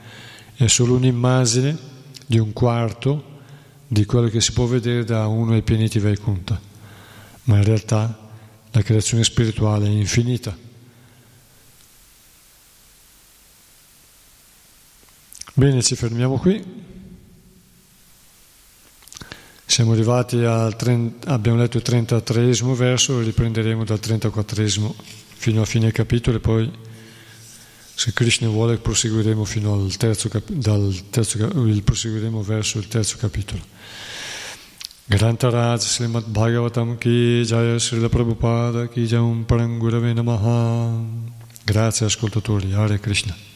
è solo un'immagine di un quarto di quello che si può vedere da uno dei pianeti Vaikunta, ma in realtà la creazione spirituale è infinita. Bene, ci fermiamo qui. Siamo arrivati al 30, abbiamo letto il 33 verso, riprenderemo dal 34 fino a fine capitolo e poi se Krishna vuole proseguiremo fino al terzo, dal terzo proseguiremo verso il terzo capitolo. Grantaraj Srimad Bhagavatam Ki Jaya Srila Prabhupada Ki Jam Parangurave Namaha. Grazie ascoltatori, Hare Krishna